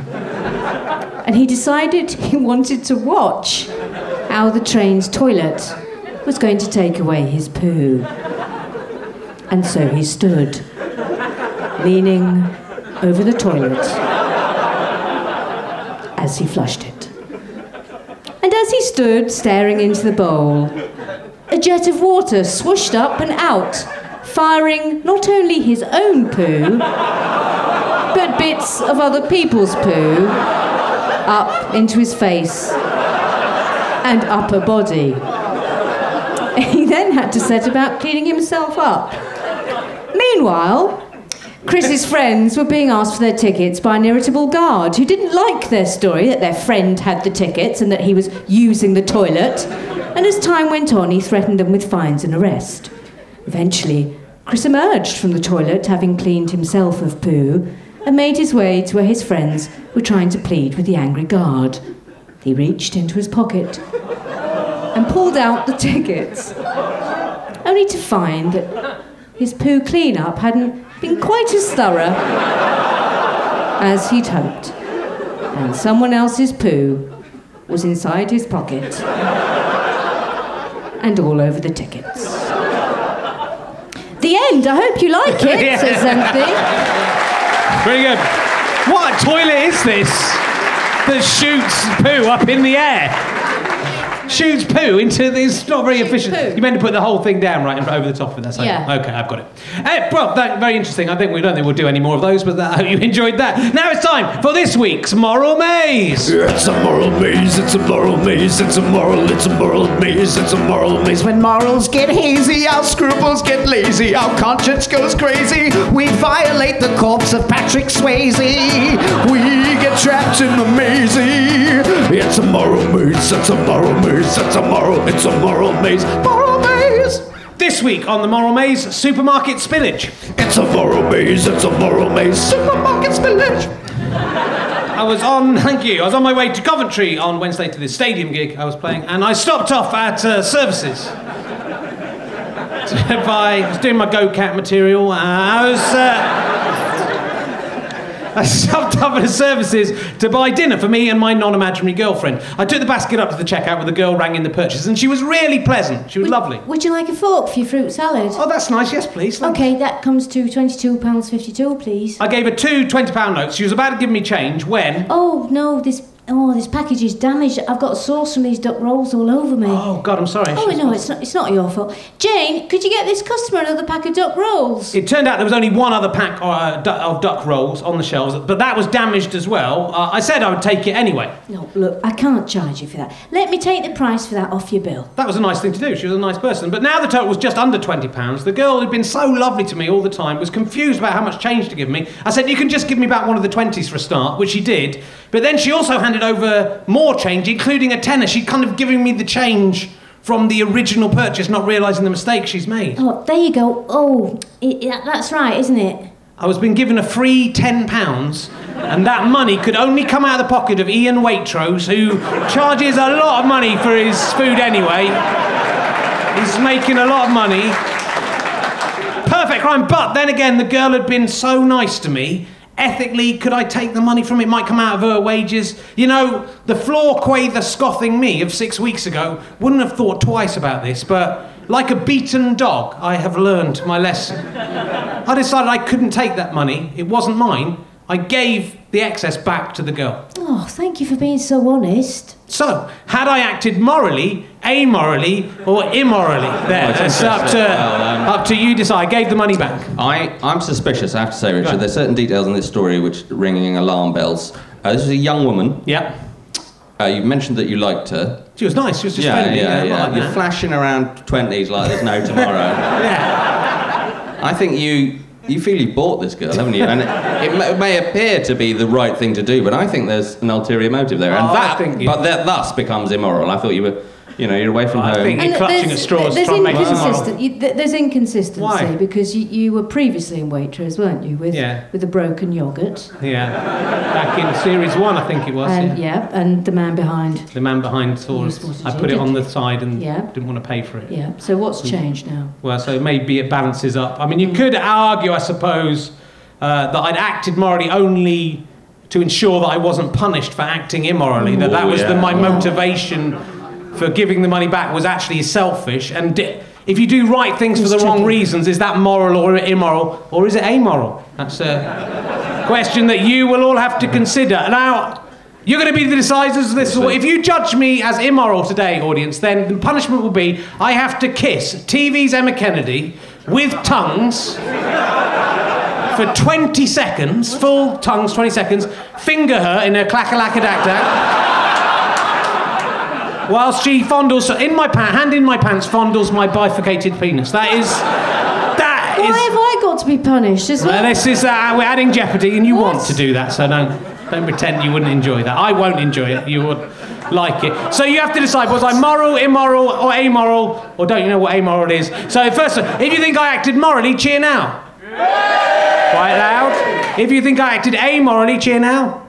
And he decided he wanted to watch how the train's toilet was going to take away his poo. And so he stood, leaning over the toilet as he flushed it. And as he stood staring into the bowl, a jet of water swooshed up and out, firing not only his own poo, but bits of other people's poo up into his face and upper body. He then had to set about cleaning himself up. Meanwhile, Chris's friends were being asked for their tickets by an irritable guard who didn't like their story that their friend had the tickets and that he was using the toilet. And as time went on, he threatened them with fines and arrest. Eventually, Chris emerged from the toilet, having cleaned himself of poo, and made his way to where his friends were trying to plead with the angry guard. He reached into his pocket and pulled out the tickets, only to find that his poo cleanup hadn't been quite as thorough as he'd hoped. And someone else's poo was inside his pocket and all over the tickets. The end. I hope you like it, Yeah. says Empty. Very good. What toilet is this that shoots poo up in the air? Shoots poo into this. It's not very efficient. You meant to put the whole thing down right over the top of it. That's okay. Yeah. Okay, I've got it. Eh, well, that, very interesting. I think we don't think we'll do any more of those, but that, I hope you enjoyed that. Now it's time for this week's moral maze. It's a moral maze, it's a moral maze, it's a moral, it's a moral maze, it's a moral maze. When morals get hazy, our scruples get lazy, our conscience goes crazy. We violate the corpse of Patrick Swayze. We get trapped in the maze. It's a moral maze, it's a moral maze, it's a moral, it's a moral maze. Moral maze. This week on the moral maze, supermarket spillage. It's a moral maze, it's a moral maze, supermarket spillage. I was on, thank you, I was on my way to Coventry on Wednesday to this stadium gig I was playing, and I stopped off at uh, services. by, I was doing my Go Cat material, I was. Uh, I stopped up at the services to buy dinner for me and my non-imaginary girlfriend. I took the basket up to the checkout where the girl rang in the purchase, and she was really pleasant. She was lovely. Would you like a fork for your fruit salad? Oh, that's nice. Yes, please. thanks. Okay, that comes to £22.52, please. I gave her two 20 pound notes. She was about to give me change when. Oh, no, this oh, this package is damaged. I've got sauce from these duck rolls all over me. Oh, God, I'm sorry. Oh, no, it's not, it's not your fault. Jane, could you get this customer another pack of duck rolls? It turned out there was only one other pack uh, du- of duck rolls on the shelves, but that was damaged as well. Uh, I said I would take it anyway. No, look, I can't charge you for that. Let me take the price for that off your bill. That was a nice thing to do. She was a nice person. But now the total was just under £20. The girl who'd been so lovely to me all the time was confused about how much change to give me. I said, You can just give me back one of the 20s for a start, which she did. But then she also handed over more change, including a tenner. She'd kind of given me the change from the original purchase, not realising the mistake she's made. Oh, there you go. Oh, it, it- that's right, isn't it? I was being given a free £10, and that money could only come out of the pocket of Ian Waitrose, who charges a lot of money for his food anyway. He's making a lot of money. Perfect crime, but then again, the girl had been so nice to me. Ethically, could I take the money from it? Might come out of her wages. You know, the floor quaver scoffing me of six weeks ago wouldn't have thought twice about this, but like a beaten dog, I have learned my lesson. I decided I couldn't take that money. It wasn't mine. I gave the excess back to the girl. Oh, thank you for being so honest. So, had I acted morally, amorally, or immorally? There, Well, it's up to, Well, um, up to you decide. I gave the money back. I, I'm suspicious, I have to say, Richard. There's certain details in this story which are ringing alarm bells. Uh, this is a young woman. Yeah. Uh, you mentioned that you liked her. She was nice. She was just yeah, friendly. yeah, you know, yeah. Like You're that. flashing around 20s like there's no tomorrow. yeah. I think you you feel you bought this girl, haven't you? And it, it may, may appear to be the right thing to do, but I think there's an ulterior motive there, and Oh, that think but that thus becomes immoral. I thought you were, you know, you're away from I home. think- You're clutching at straws there's, trying to make it inconsistent, you, there's inconsistency Why? because you, you were previously in Waitrose, weren't you, with Yeah. with a broken yogurt, Yeah. Back in series one, I think it was. and yeah. yeah, and the man behind. The man behind saw Yes, us. I put it on the side and Yeah. didn't want to pay for it. Yeah. So what's mm. changed now? Well, so maybe it balances up. I mean, you mm. could argue, I suppose, uh, that I'd acted morally only to ensure that I wasn't punished for acting immorally. That mm. that Oh, was the, my motivation for giving the money back was actually selfish. And di- if you do right things for the wrong reasons, is that moral or immoral, or is it amoral? That's a question that you will all have to consider. Now. You're going to be the deciders of this. If you judge me as immoral today, audience, then the punishment will be I have to kiss TV's Emma Kennedy with tongues for 20 seconds, full tongues, 20 seconds, finger her in her clackalacadactac, whilst she fondles, in my pa- hand in my pants, fondles my bifurcated penis. That is. That Why is. have I got to be punished as Well, well? this is uh, we're adding jeopardy, and you want to do that, so don't don't pretend you wouldn't enjoy that. I won't enjoy it. You would like it. So you have to decide: was I moral, immoral, or amoral, or don't you know what amoral is? So first, if you think I acted morally, cheer now. Quite loud. If you think I acted amorally, cheer now.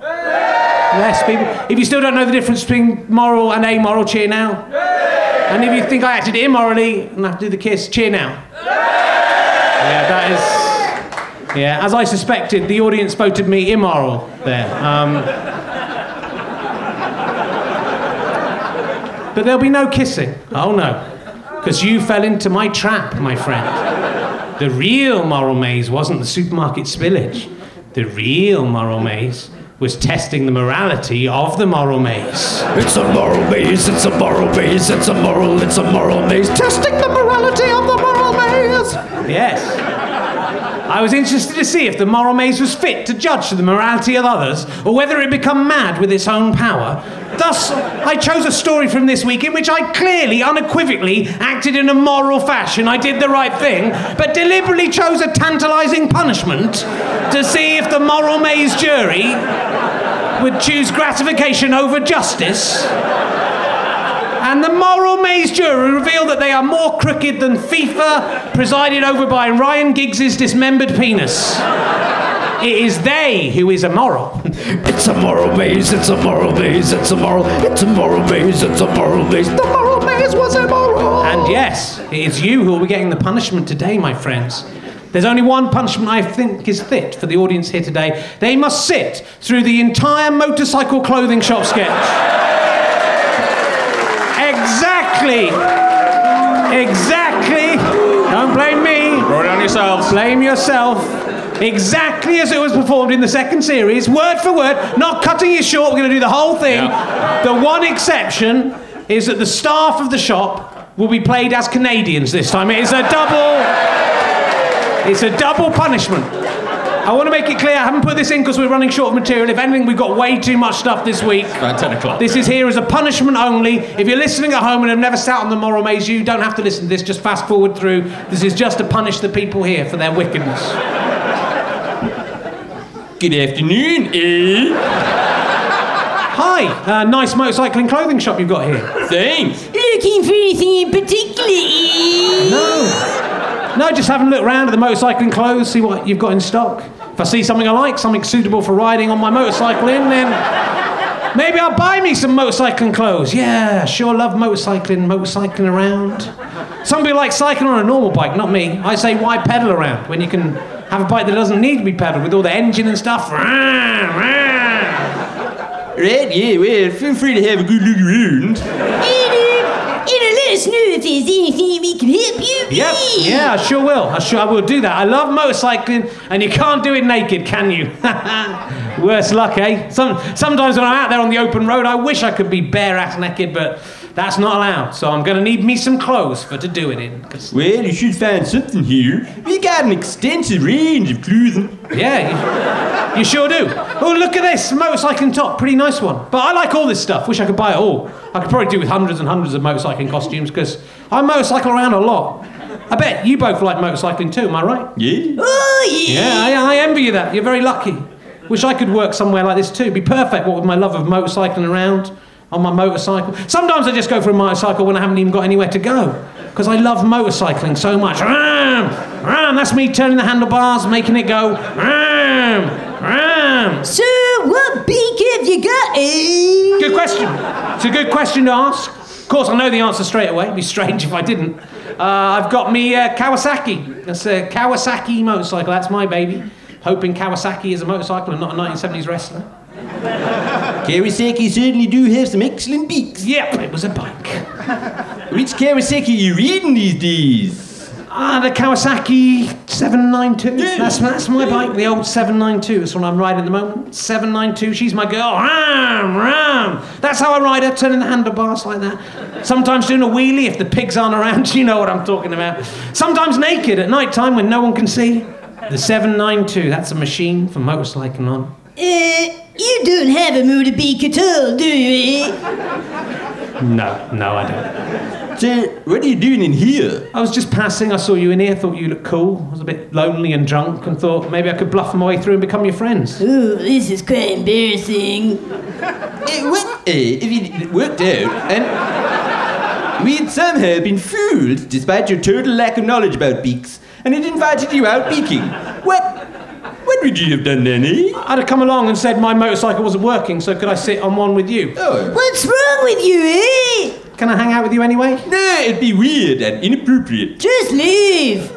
Less people. If you still don't know the difference between moral and amoral, cheer now. And if you think I acted immorally and I have to do the kiss, cheer now. Yeah, that is. Yeah, as I suspected, the audience voted me immoral there. Um, but there'll be no kissing. Oh no. Because you fell into my trap, my friend. The real moral maze wasn't the supermarket spillage. The real moral maze was testing the morality of the moral maze. It's a moral maze, it's a moral maze, it's a moral, it's a moral maze. Testing the morality of the moral maze. Yes. I was interested to see if the moral maze was fit to judge the morality of others, or whether it become mad with its own power. Thus, I chose a story from this week in which I clearly, unequivocally acted in a moral fashion. I did the right thing, but deliberately chose a tantalising punishment to see if the moral maze jury would choose gratification over justice. And the moral maze jury revealed that they are more crooked than FIFA, presided over by Ryan Giggs's dismembered penis. It is they who is immoral. It's a moral maze, it's a moral maze, it's a moral, it's a moral maze, it's a moral maze. The moral maze was immoral. And yes, it is you who will be getting the punishment today, my friends. There's only one punishment I think is fit for the audience here today. They must sit through the entire motorcycle clothing shop sketch. Exactly. Exactly. Don't blame me. It on yourselves. Blame yourself. Exactly as it was performed in the second series, word for word, not cutting it short, we're going to do the whole thing. The one exception is that the staff of the shop will be played as Canadians this time. It is a double. It's a double punishment. I want to make it clear, I haven't put this in because we're running short of material. If anything, we've got way too much stuff this week. About 10 o'clock. This is here as a punishment only. If you're listening at home and have never sat on the moral maze, you don't have to listen to this. Just fast forward through. This is just to punish the people here for their wickedness. Good afternoon, eh? Hi, uh, nice motorcycling clothing shop you've got here. Thanks. Looking for anything in particular? No. No, just having a look around at the motorcycling clothes, see what you've got in stock. If I see something I like, something suitable for riding on my motorcycle in, then maybe I'll buy me some motorcycling clothes. Yeah, sure love motorcycling, motorcycling around. Some people like cycling on a normal bike, not me. I say, why pedal around when you can have a bike that doesn't need to be pedaled with all the engine and stuff? Right, yeah, well, feel free to have a good look around. You know, let us know if there's anything we can help you with. Yep. Yeah, I sure will. I sure I will do that. I love motorcycling, and you can't do it naked, can you? Worse luck, eh? Some, sometimes when I'm out there on the open road, I wish I could be bare ass naked, but that's not allowed. So I'm going to need me some clothes for to do it in. 'cause- Well, you should find something here. We got an extensive range of clothing. Yeah, you, you sure do. Oh, look at this motorcycling top, pretty nice one. But I like all this stuff. Wish I could buy it all. I could probably do with hundreds and hundreds of motorcycling costumes because I motorcycle around a lot. I bet you both like motorcycling too. Am I right? Yeah. Oh, yeah. Yeah, I, I envy you that. You're very lucky. Wish I could work somewhere like this too. Be perfect. What with my love of motorcycling around on my motorcycle. Sometimes I just go for a motorcycle when I haven't even got anywhere to go because I love motorcycling so much. Ram, ram. That's me turning the handlebars, making it go. Ram, ram. So, what beak have you got, eh? Good question. It's a good question to ask. Of course, I know the answer straight away. It'd be strange if I didn't. Uh, I've got me uh, Kawasaki. That's a Kawasaki motorcycle. That's my baby. Hoping Kawasaki is a motorcycle and not a 1970s wrestler. Kawasaki certainly do have some excellent beaks. Yep, it was a bike. Which Kawasaki are you reading these days? Ah, the Kawasaki 792. That's, that's my bike, the old 792. That's what I'm riding at the moment. 792, she's my girl. Ram, ram. That's how I ride her, turning the handlebars like that. Sometimes doing a wheelie if the pigs aren't around. You know what I'm talking about. Sometimes naked at night time when no one can see. The 792, that's a machine for motorcycling on. Uh, you don't have a motorbike at all, do you? No, no, I don't. So, what are you doing in here? I was just passing, I saw you in here, thought you looked cool. I was a bit lonely and drunk and thought maybe I could bluff my way through and become your friends. Oh, this is quite embarrassing. Eh, what? Eh, if it worked out, and we had somehow been fooled despite your total lack of knowledge about beaks, and had invited you out beaking. What? What would you have done then, eh? I'd have come along and said my motorcycle wasn't working, so could I sit on one with you? Oh. What's wrong with you, eh? Can I hang out with you anyway? No, it'd be weird and inappropriate. Just leave.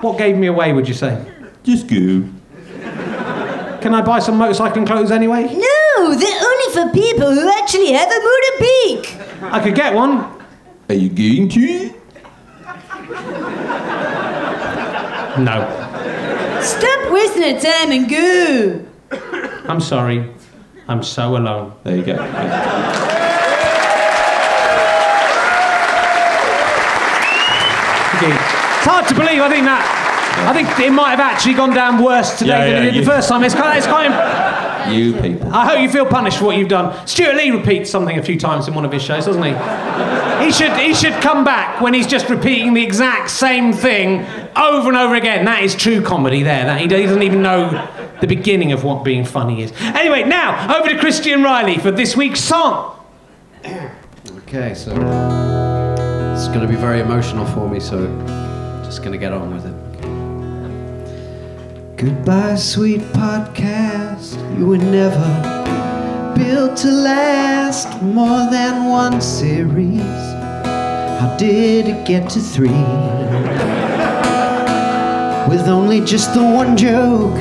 What gave me away, would you say? Just go. Can I buy some motorcycling clothes anyway? No, they're only for people who actually have a motorbike. I could get one. Are you going to? No. Stop wasting your time and go. I'm sorry. I'm so alone. There you go. Okay. It's hard to believe. I think that. I think it might have actually gone down worse today Yeah, than yeah, it did you- the first time. It's kind. It's kind. Of, You people. I hope you feel punished for what you've done. Stewart Lee repeats something a few times in one of his shows, doesn't he? He should. He should come back when he's just repeating the exact same thing over and over again. That is true comedy. There. That he doesn't even know the beginning of what being funny is. Anyway, now over to Christian Reilly for this week's song. Okay, so it's going to be very emotional for me, so just going to get on with it. Goodbye, sweet podcast. You were never built to last more than one series. How did it get to three? With only just the one joke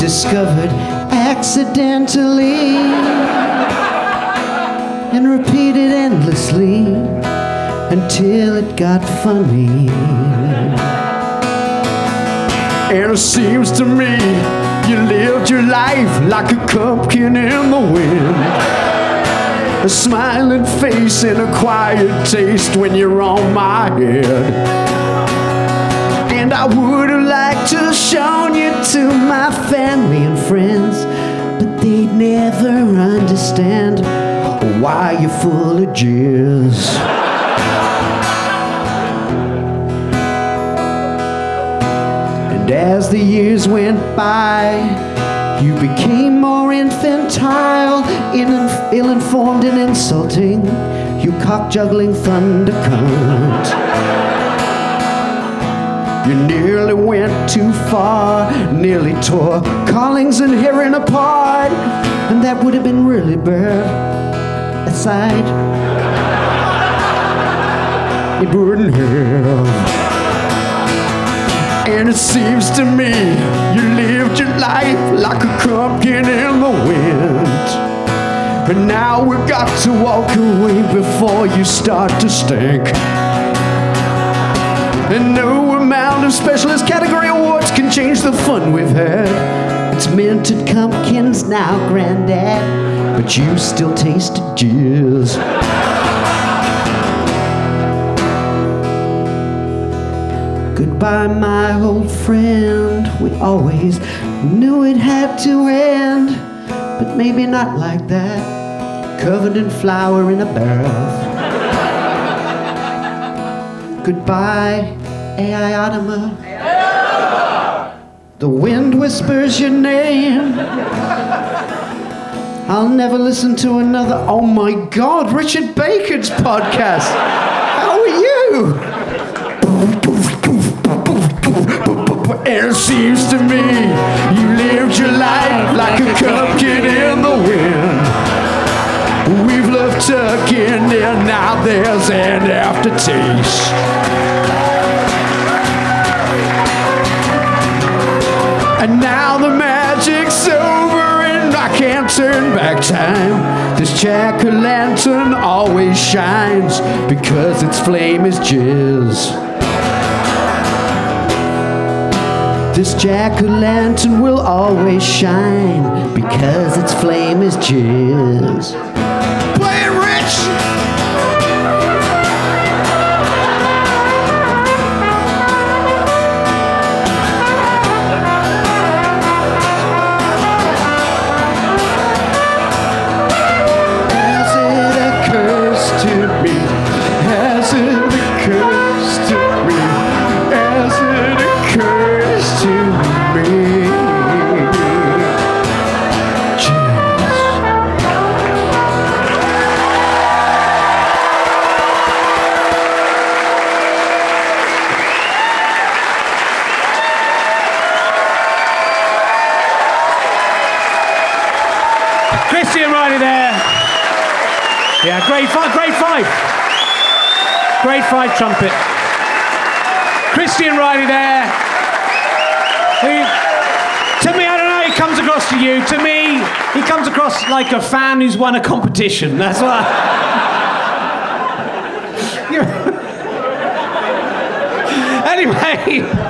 discovered accidentally and repeated endlessly until it got funny. And it seems to me you lived your life like a pumpkin in the wind. A smiling face and a quiet taste when you're on my head. And I would have liked to have shown you to my family and friends, but they'd never understand why you're full of jizz. And as the years went by, you became more infantile, ill informed and insulting. You cock juggling thunder cunt. You nearly went too far, nearly tore Collins and Herring apart, and that would have been really bad. Aside, it wouldn't have. And it seems to me you lived your life like a pumpkin in the wind. But now we've got to walk away before you start to stink. And no amount of specialist category awards can change the fun we've had. It's minted pumpkins now, Granddad, but you still tasted jizz. Goodbye, my old friend. We always knew it had to end, but maybe not like that. Covered in flour in a barrel. Goodbye, AI Ottoma. The wind whispers your name. I'll never listen to another. Oh my God, Richard Bacon's podcast. How are you? It seems to me you lived your life like a pumpkin in the wind. We've left Turkey and now there's an aftertaste. And now the magic's over and I can't turn back time. This jack o' lantern always shines because its flame is jizz. This jack o' lantern will always shine because its flame is jizz. Grade five trumpet. Christian Reilly there. To me, I don't know, he comes across to you. To me, he comes across like a fan who's won a competition. That's what I... anyway.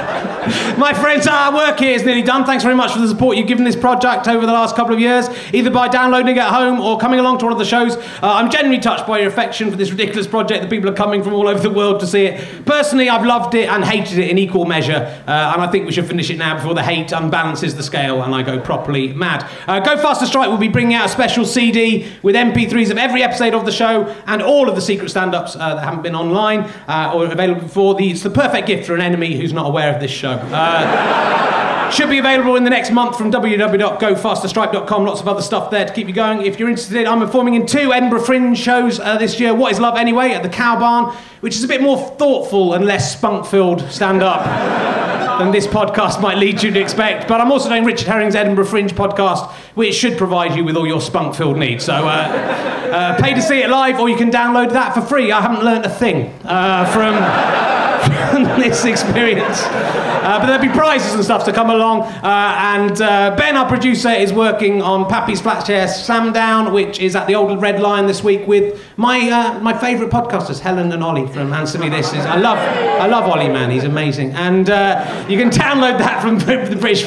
My friends, our work here is nearly done. Thanks very much for the support you've given this project over the last couple of years, either by downloading at home or coming along to one of the shows. Uh, I'm genuinely touched by your affection for this ridiculous project. that people are coming from all over the world to see it. Personally, I've loved it and hated it in equal measure, uh, and I think we should finish it now before the hate unbalances the scale and I go properly mad. Uh, go Faster Stripe will be bringing out a special CD with MP3s of every episode of the show and all of the secret stand-ups uh, that haven't been online uh, or available before. The, it's the perfect gift for an enemy who's not aware of this show. Uh, should be available in the next month from www.gofasterstripe.com. Lots of other stuff there to keep you going. If you're interested, I'm performing in two Edinburgh Fringe shows uh, this year. What is Love Anyway at the Cow Barn, which is a bit more thoughtful and less spunk-filled stand-up than this podcast might lead you to expect. But I'm also doing Richard Herring's Edinburgh Fringe podcast, which should provide you with all your spunk-filled needs. So uh, uh, pay to see it live, or you can download that for free. I haven't learnt a thing uh, from this experience. Uh, but there'll be prizes and stuff to come along. Uh, and uh, Ben, our producer, is working on Pappy's Flat Share Slam Down, which is at the Old Red Lion this week with my uh, my favourite podcasters, Helen and Ollie from Answer Me This. Is I love I love Ollie, man. He's amazing. And uh, you can download that from the British.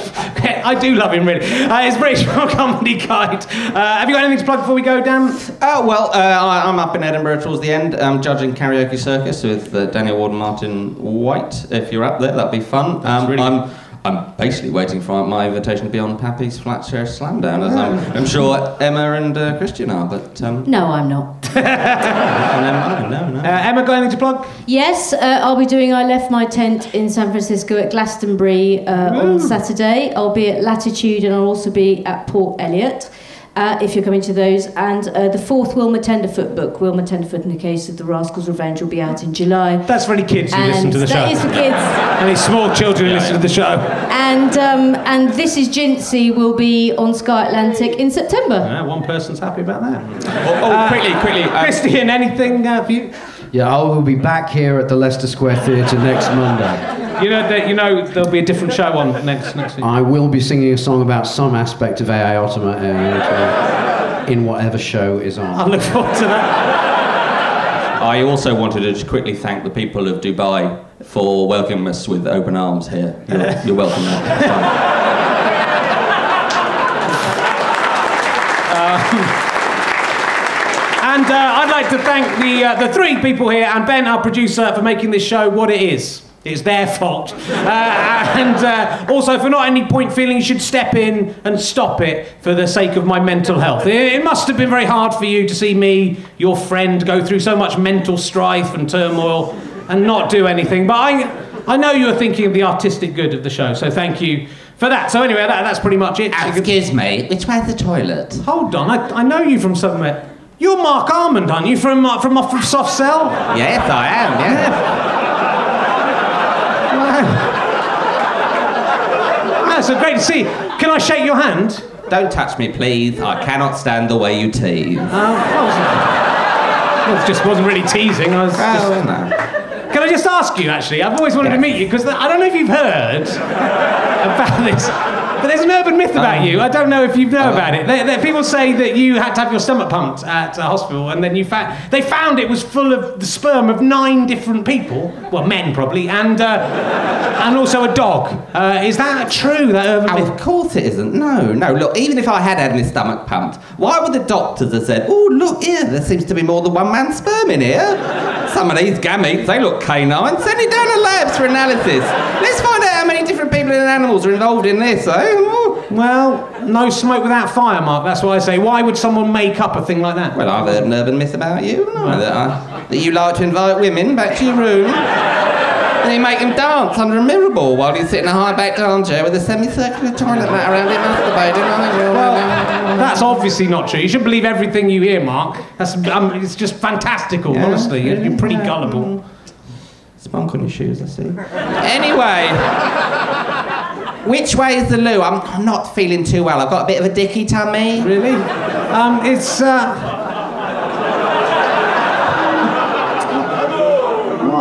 I do love him really. It's British Comedy Guide. Have you got anything to plug before we go, Dan? Well, I- I'm up in Edinburgh towards the end. I'm judging Karaoke Circus with Danielle Ward and Martin White. If you're up there, that'd be fun. Um, I'm, I'm basically waiting for my invitation to be on Pappy's Flat Share Slam Down, as I'm, I'm sure Emma and uh, Christian are, but... Um, No, I'm not. no, no, no. Uh, Emma, got anything to plug? Yes, uh, I'll be doing I Left My Tent in San Francisco at Glastonbury uh, on Saturday. I'll be at Latitude and I'll also be at Port Eliot. Uh, if you're coming to those, and uh, the fourth Wilma Tenderfoot book, Wilma Tenderfoot in the Case of the Rascal's Revenge, will be out in July. That's for any kids who And listen to the show. that is for kids. Any small children who listen to the show. And um, and This Is Jinsy will be on Sky Atlantic in September. Yeah, one person's happy about that. Oh, oh, quickly, quickly. um, Christian, anything uh, for you? Yeah, I will be back here at the Leicester Square Theatre next Monday. You know, that, you know there'll be a different show on next next week. I will be singing a song about some aspect of AI Ultima uh, in whatever show is on. I look forward to that. I also wanted to just quickly thank the people of Dubai for welcoming us with open arms here. You're, you're welcome there. And uh, I'd like to thank the, uh, the three people here and Ben, our producer, for making this show what it is. It's their fault. Uh, and uh, also for not any point feeling you should step in and stop it for the sake of my mental health. It, it must have been very hard for you to see me, your friend, go through so much mental strife and turmoil and not do anything. But I, I know you were thinking of the artistic good of the show, so thank you for that. So anyway, that, that's pretty much it. Excuse me, which way's the toilet? Hold on, I, I know you from somewhere. You're Marc Almond, aren't you? From uh, from off of Soft Cell? Yes, I am, yeah. Wow, so great to see you. Can I shake your hand? Don't touch me, please. I cannot stand the way you tease. Uh, well, it just wasn't really teasing. I was just... Oh, no. Can I just ask you, actually? I've always wanted to meet you because I don't know if you've heard about this. But there's an urban myth about you. I don't know if you know about it. They, they- people say that you had to have your stomach pumped at a hospital, and then you found they found it was full of the sperm of nine different people, well, men probably, and uh, and also a dog. Uh, is that true? That urban Oh, myth? of course it isn't. No, no. Look, even if I had had my stomach pumped, why would the doctors have said, "Oh, look here, there seems to be more than one man's sperm in here. Some of these gametes, they look canine. Send it down to labs for analysis. Let's find out how many and animals are involved in this." Eh? Well, no smoke without fire, Mark. That's what I say. Why would someone make up a thing like that? Well, I've heard an urban myth about you, haven't I? That, I, that you like to invite women back to your room. And you make them dance under a mirror ball while you sit in a high-backed armchair with a semicircular toilet mat around it masturbating. Well, that's obviously not true. You should believe everything you hear, Mark. That's um, it's just fantastical. Yeah, honestly, you're, you're pretty yeah. gullible. Spunk on your shoes, I see. Anyway, which way is the loo? I'm, I'm not feeling too well. I've got a bit of a dicky tummy. Really? Um, it's uh.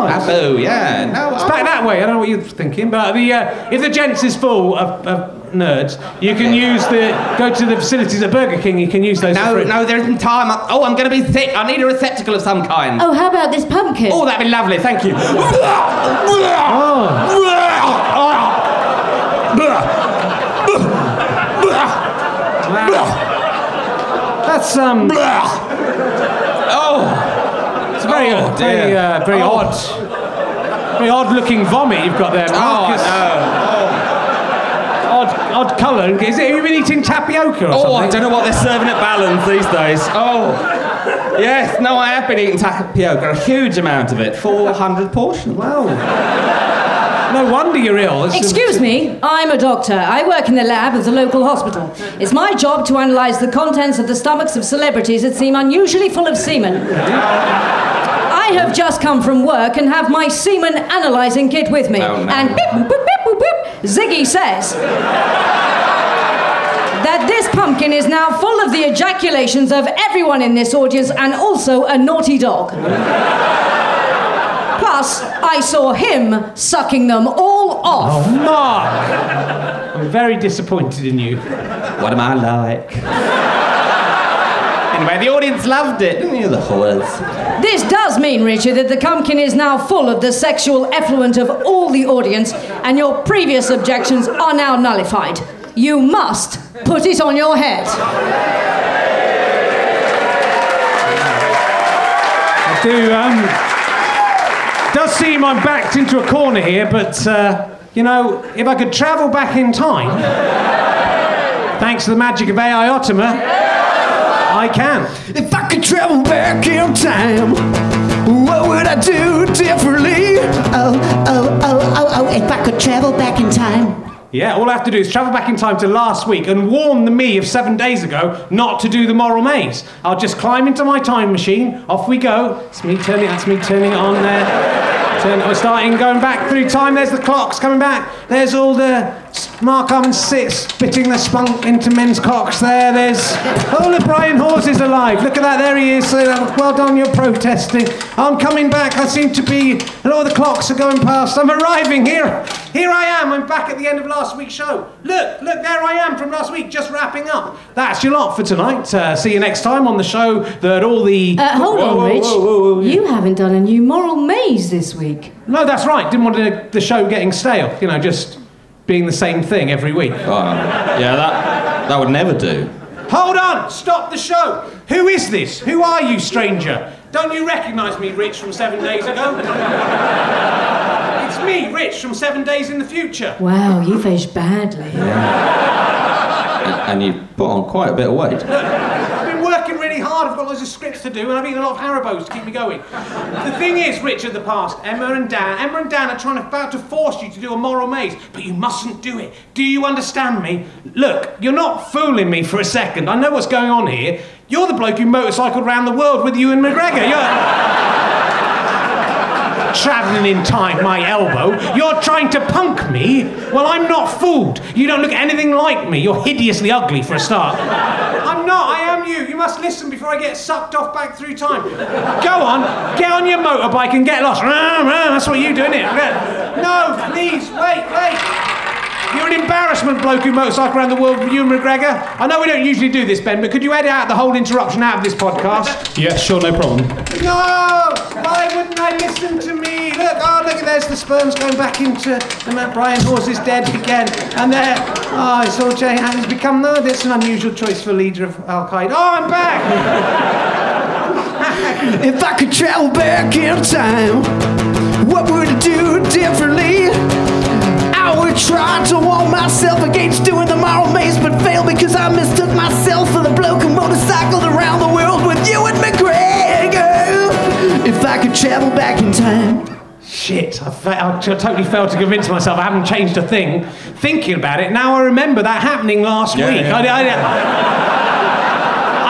Abu, yeah. No, It's back that way. I don't know what you're thinking, but the uh, if the gents is full of, of nerds, you can use the go to the facilities at Burger King. You can use those. for No, no, there isn't time. I- Oh, I'm going to be sick. I need a receptacle of some kind. Oh, how about this pumpkin? Oh, that'd be lovely. Thank you. That's um. Oh, It's very, Oh, very, uh, very Oh. odd, very odd-looking vomit you've got there, oh. I It's know. Odd, odd colour. Is it? Have you been eating tapioca or Oh, something? I don't know what they're serving at Balance these days. Oh. Yes, no, I have been eating tapioca, a huge amount of it, 400 portions. Wow. No wonder you're ill. It's- Excuse me, I'm a doctor. I work in the lab of the local hospital. It's my job to analyse the contents of the stomachs of celebrities that seem unusually full of semen. I have just come from work and have my semen analysing kit with me. Oh, no. And beep, boop, boop, beep, boop, boop, Ziggy says that this pumpkin is now full of the ejaculations of everyone in this audience and also a naughty dog. Plus, I saw him sucking them all off. Oh, Mark! I'm very disappointed in you. What am I like? anyway, the audience loved it, didn't you, the whores? This does mean, Richard, that the pumpkin is now full of the sexual effluent of all the audience, and your previous objections are now nullified. You must put it on your head. I do. Um, does seem I'm backed into a corner here, but uh, you know, if I could travel back in time, thanks to the magic of AI Ottoman, I can. If I could travel back in time, what would I do differently? Oh, oh, oh, oh, oh, if I could travel back in time. Yeah, all I have to do is travel back in time to last week and warn the me of seven days ago not to do the moral maze. I'll just climb into my time machine, off we go. It's me turning, that's me turning it on there. We're starting going back through time. There's the clocks coming back. There's all the Marc Almond sits spitting the spunk into men's cocks there. There's the Brian is alive. Look at that, there he is. Uh, well done, you're protesting. I'm coming back. I seem to be, and all the clocks are going past. I'm arriving here. Here I am. I'm back at the end of last week's show. Look, look, there I am from last week, just wrapping up. That's your lot for tonight. Uh, see you next time on the show that all the. Uh, hold Whoa, on, whoa, Rich. whoa. You haven't done a new moral maze this week. No, that's right. Didn't want the show getting stale. You know, just being the same thing every week. Oh, yeah, that, that would never do. Hold on! Stop the show! Who is this? Who are you, stranger? Don't you recognise me, Rich, from seven days ago? it's me, Rich, from seven days in the future. Wow, you've aged badly. And, and you put on quite a bit of weight. I've been working really hard. I've got loads of scripts to do, and I've eaten a lot of Haribos to keep me going. The thing is, Richard, the past, Emma and Dan, Emma and Dan are trying to, about to force you to do a moral maze, but you mustn't do it. Do you understand me? Look, you're not fooling me for a second. I know what's going on here. You're the bloke who motorcycled around the world with Ewan McGregor. You're travelling in time, my elbow. You're trying to punk me? Well, I'm not fooled. You don't look anything like me. You're hideously ugly for a start. I'm not, I am you. You must listen before I get sucked off back through time. Go on, get on your motorbike and get lost. That's what you do, it? No, please, wait, wait. You're an embarrassment, bloke who motorcycle around the world with Ewan McGregor. I know we don't usually do this, Ben, but could you edit out the whole interruption out of this podcast? Yeah, sure, no problem. No! Why wouldn't I listen to me? Look, oh, look, there's the sperms going back into the Matt Brian horse is dead again. And there, oh, it's all Jay has become, no, that's an unusual choice for leader of Al Qaeda. Oh, I'm back! If I could travel back in time, what would I do differently? I would try to warn myself against doing the moral maze, but fail because I mistook myself for the bloke who motorcycled around the world with Ewan McGregor. If I could travel back in time. Shit, I, fa- I t- totally failed to convince myself I haven't changed a thing. Thinking about it, now I remember that happening last Yeah, week. yeah. I, I- I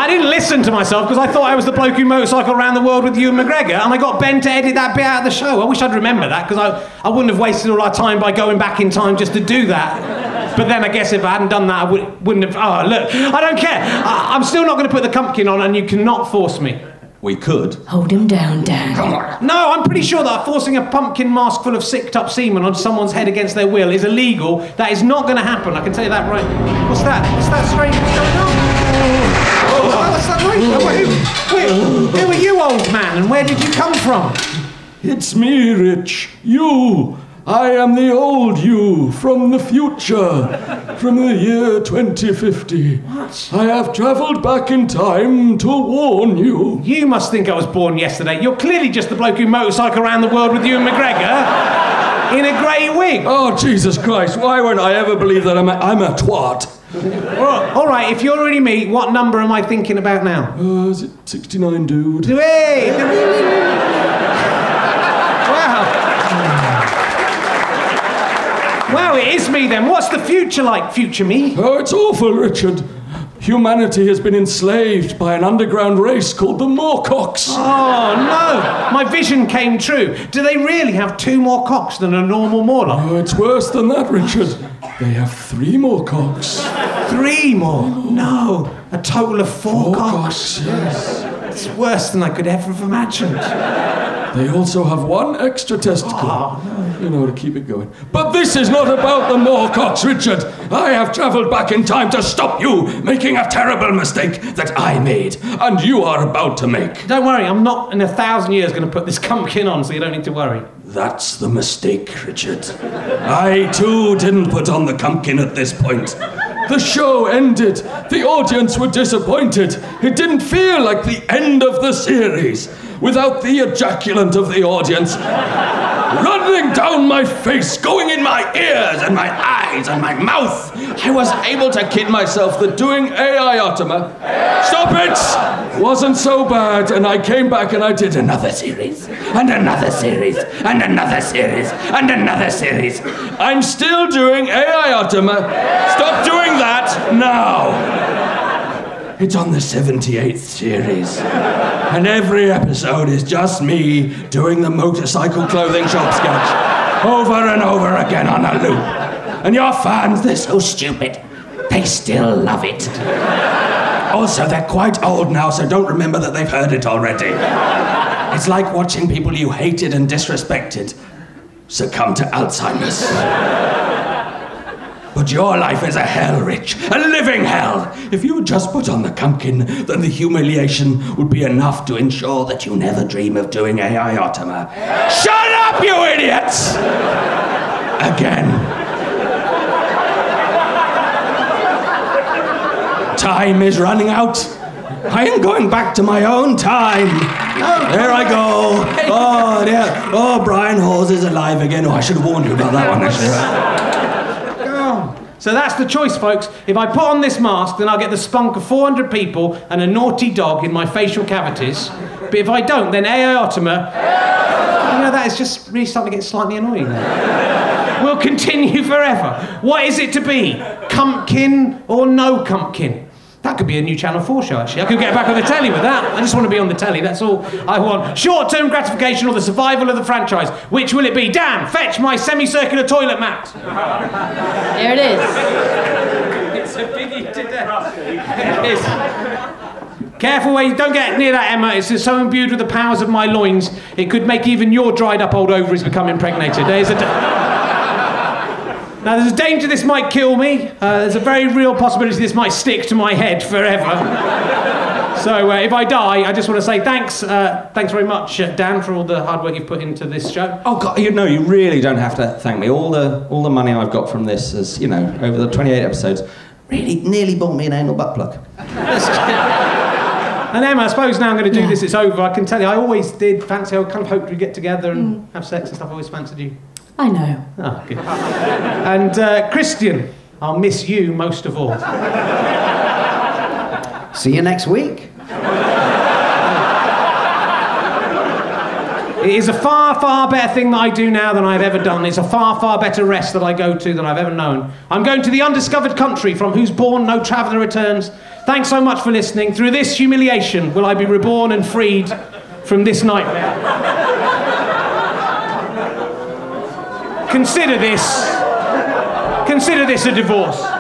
didn't listen to myself because I thought I was the bloke who motorcycled around the world with Ewan McGregor, and I got Ben to edit that bit out of the show. I wish I'd remember that because I, I wouldn't have wasted all our time by going back in time just to do that. But then I guess if I hadn't done that, I would, wouldn't have. Oh, look, I don't care. I, I'm still not going to put the pumpkin on, and you cannot force me. We could. Hold him down, Dan. No, I'm pretty sure that forcing a pumpkin mask full of sicked up semen onto someone's head against their will is illegal. That is not going to happen. I can tell you that right. What's that? What's that strange? What's going on? What's that noise? Oh, who, who, who are you, old man, and where did you come from? It's me, Rich. You. I am the old you from the future, from the year 2050. What? I have travelled back in time to warn you. You must think I was born yesterday. You're clearly just the bloke who motorcycled around the world with Ewan McGregor in a grey wig. Oh, Jesus Christ, why won't I ever believe that I'm a, I'm a twat? Well, all right, if you're really me, what number am I thinking about now? Uh, is it 69, dude? Hey! Wow. Wow, it is me then. What's the future like, future me? Oh, it's awful, Richard. Humanity has been enslaved by an underground race called the Moorcocks. Oh no! My vision came true. Do they really have two more cocks than a normal Morlock? Oh, it's worse than that, Richard. They have three more cocks. Three more? No, a total of four, Four cocks. cocks, yes. It's worse than I could ever have imagined. They also have one extra testicle. Ah, you know, to keep it going. But this is not about the Moorcocks, Richard. I have travelled back in time to stop you making a terrible mistake that I made, and you are about to make. Don't worry, I'm not in a thousand years going to put this pumpkin on, so you don't need to worry. That's the mistake, Richard. I too didn't put on the pumpkin at this point. The show ended. The audience were disappointed. It didn't feel like the end of the series without the ejaculant of the audience running down my face, going in my ears and my eyes and my mouth. I was able to kid myself that doing AI Ottima, stop it, wasn't so bad. And I came back and I did another series, and another series, and another series, and another series. I'm still doing AI Ottima. Stop doing that now. It's on the 78th series. And every episode is just me doing the motorcycle clothing shop sketch over and over again on a loop. And your fans, they're so stupid. They still love it. Also, they're quite old now, so don't remember that they've heard it already. It's like watching people you hated and disrespected succumb to Alzheimer's. But your life is a hell, Rich. A living hell. If you would just put on the pumpkin, then the humiliation would be enough to ensure that you never dream of doing AI Ottima. Shut up, you idiots! Again. Time is running out. I am going back to my own time. There I go. Oh, there. Oh, Brian Hawes is alive again. Oh, I should have warned you about that one, actually. So that's the choice, folks. If I put on this mask, then I'll get the spunk of 400 people and a naughty dog in my facial cavities. But if I don't, then AI Ottima. You know, that is just really starting to get slightly annoying. We'll continue forever. What is it to be? Cumpkin or no Cumpkin? That could be a new Channel 4 show, actually. I could get back on the telly with that. I just want to be on the telly, that's all I want. Short term gratification or the survival of the franchise. Which will it be? Dan, fetch my semicircular toilet mat. There it is. It's a biggie to death. It is. Careful where you don't get near that, Emma. It's just so imbued with the powers of my loins, it could make even your dried up old ovaries become impregnated. There's a. Now, there's a danger this might kill me. Uh, there's a very real possibility this might stick to my head forever. so, uh, if I die, I just want to say thanks. Uh, thanks very much, uh, Dan, for all the hard work you've put into this show. Oh God, you know, you really don't have to thank me. All the all the money I've got from this is, you know, over the 28 episodes, really nearly bought me an anal butt plug. And Emma, I suppose now I'm going to do this, it's over. I can tell you, I always did fancy, I kind of hoped we'd get together and have sex and stuff. I always fancied you. I know. Oh, good. and uh, Christian, I'll miss you most of all. See you next week. It is a far, far better thing that I do now than I've ever done. It's a far, far better rest that I go to than I've ever known. I'm going to the undiscovered country from whose bourne no traveller returns. Thanks so much for listening. Through this humiliation will I be reborn and freed from this nightmare. Consider this. Consider this a divorce.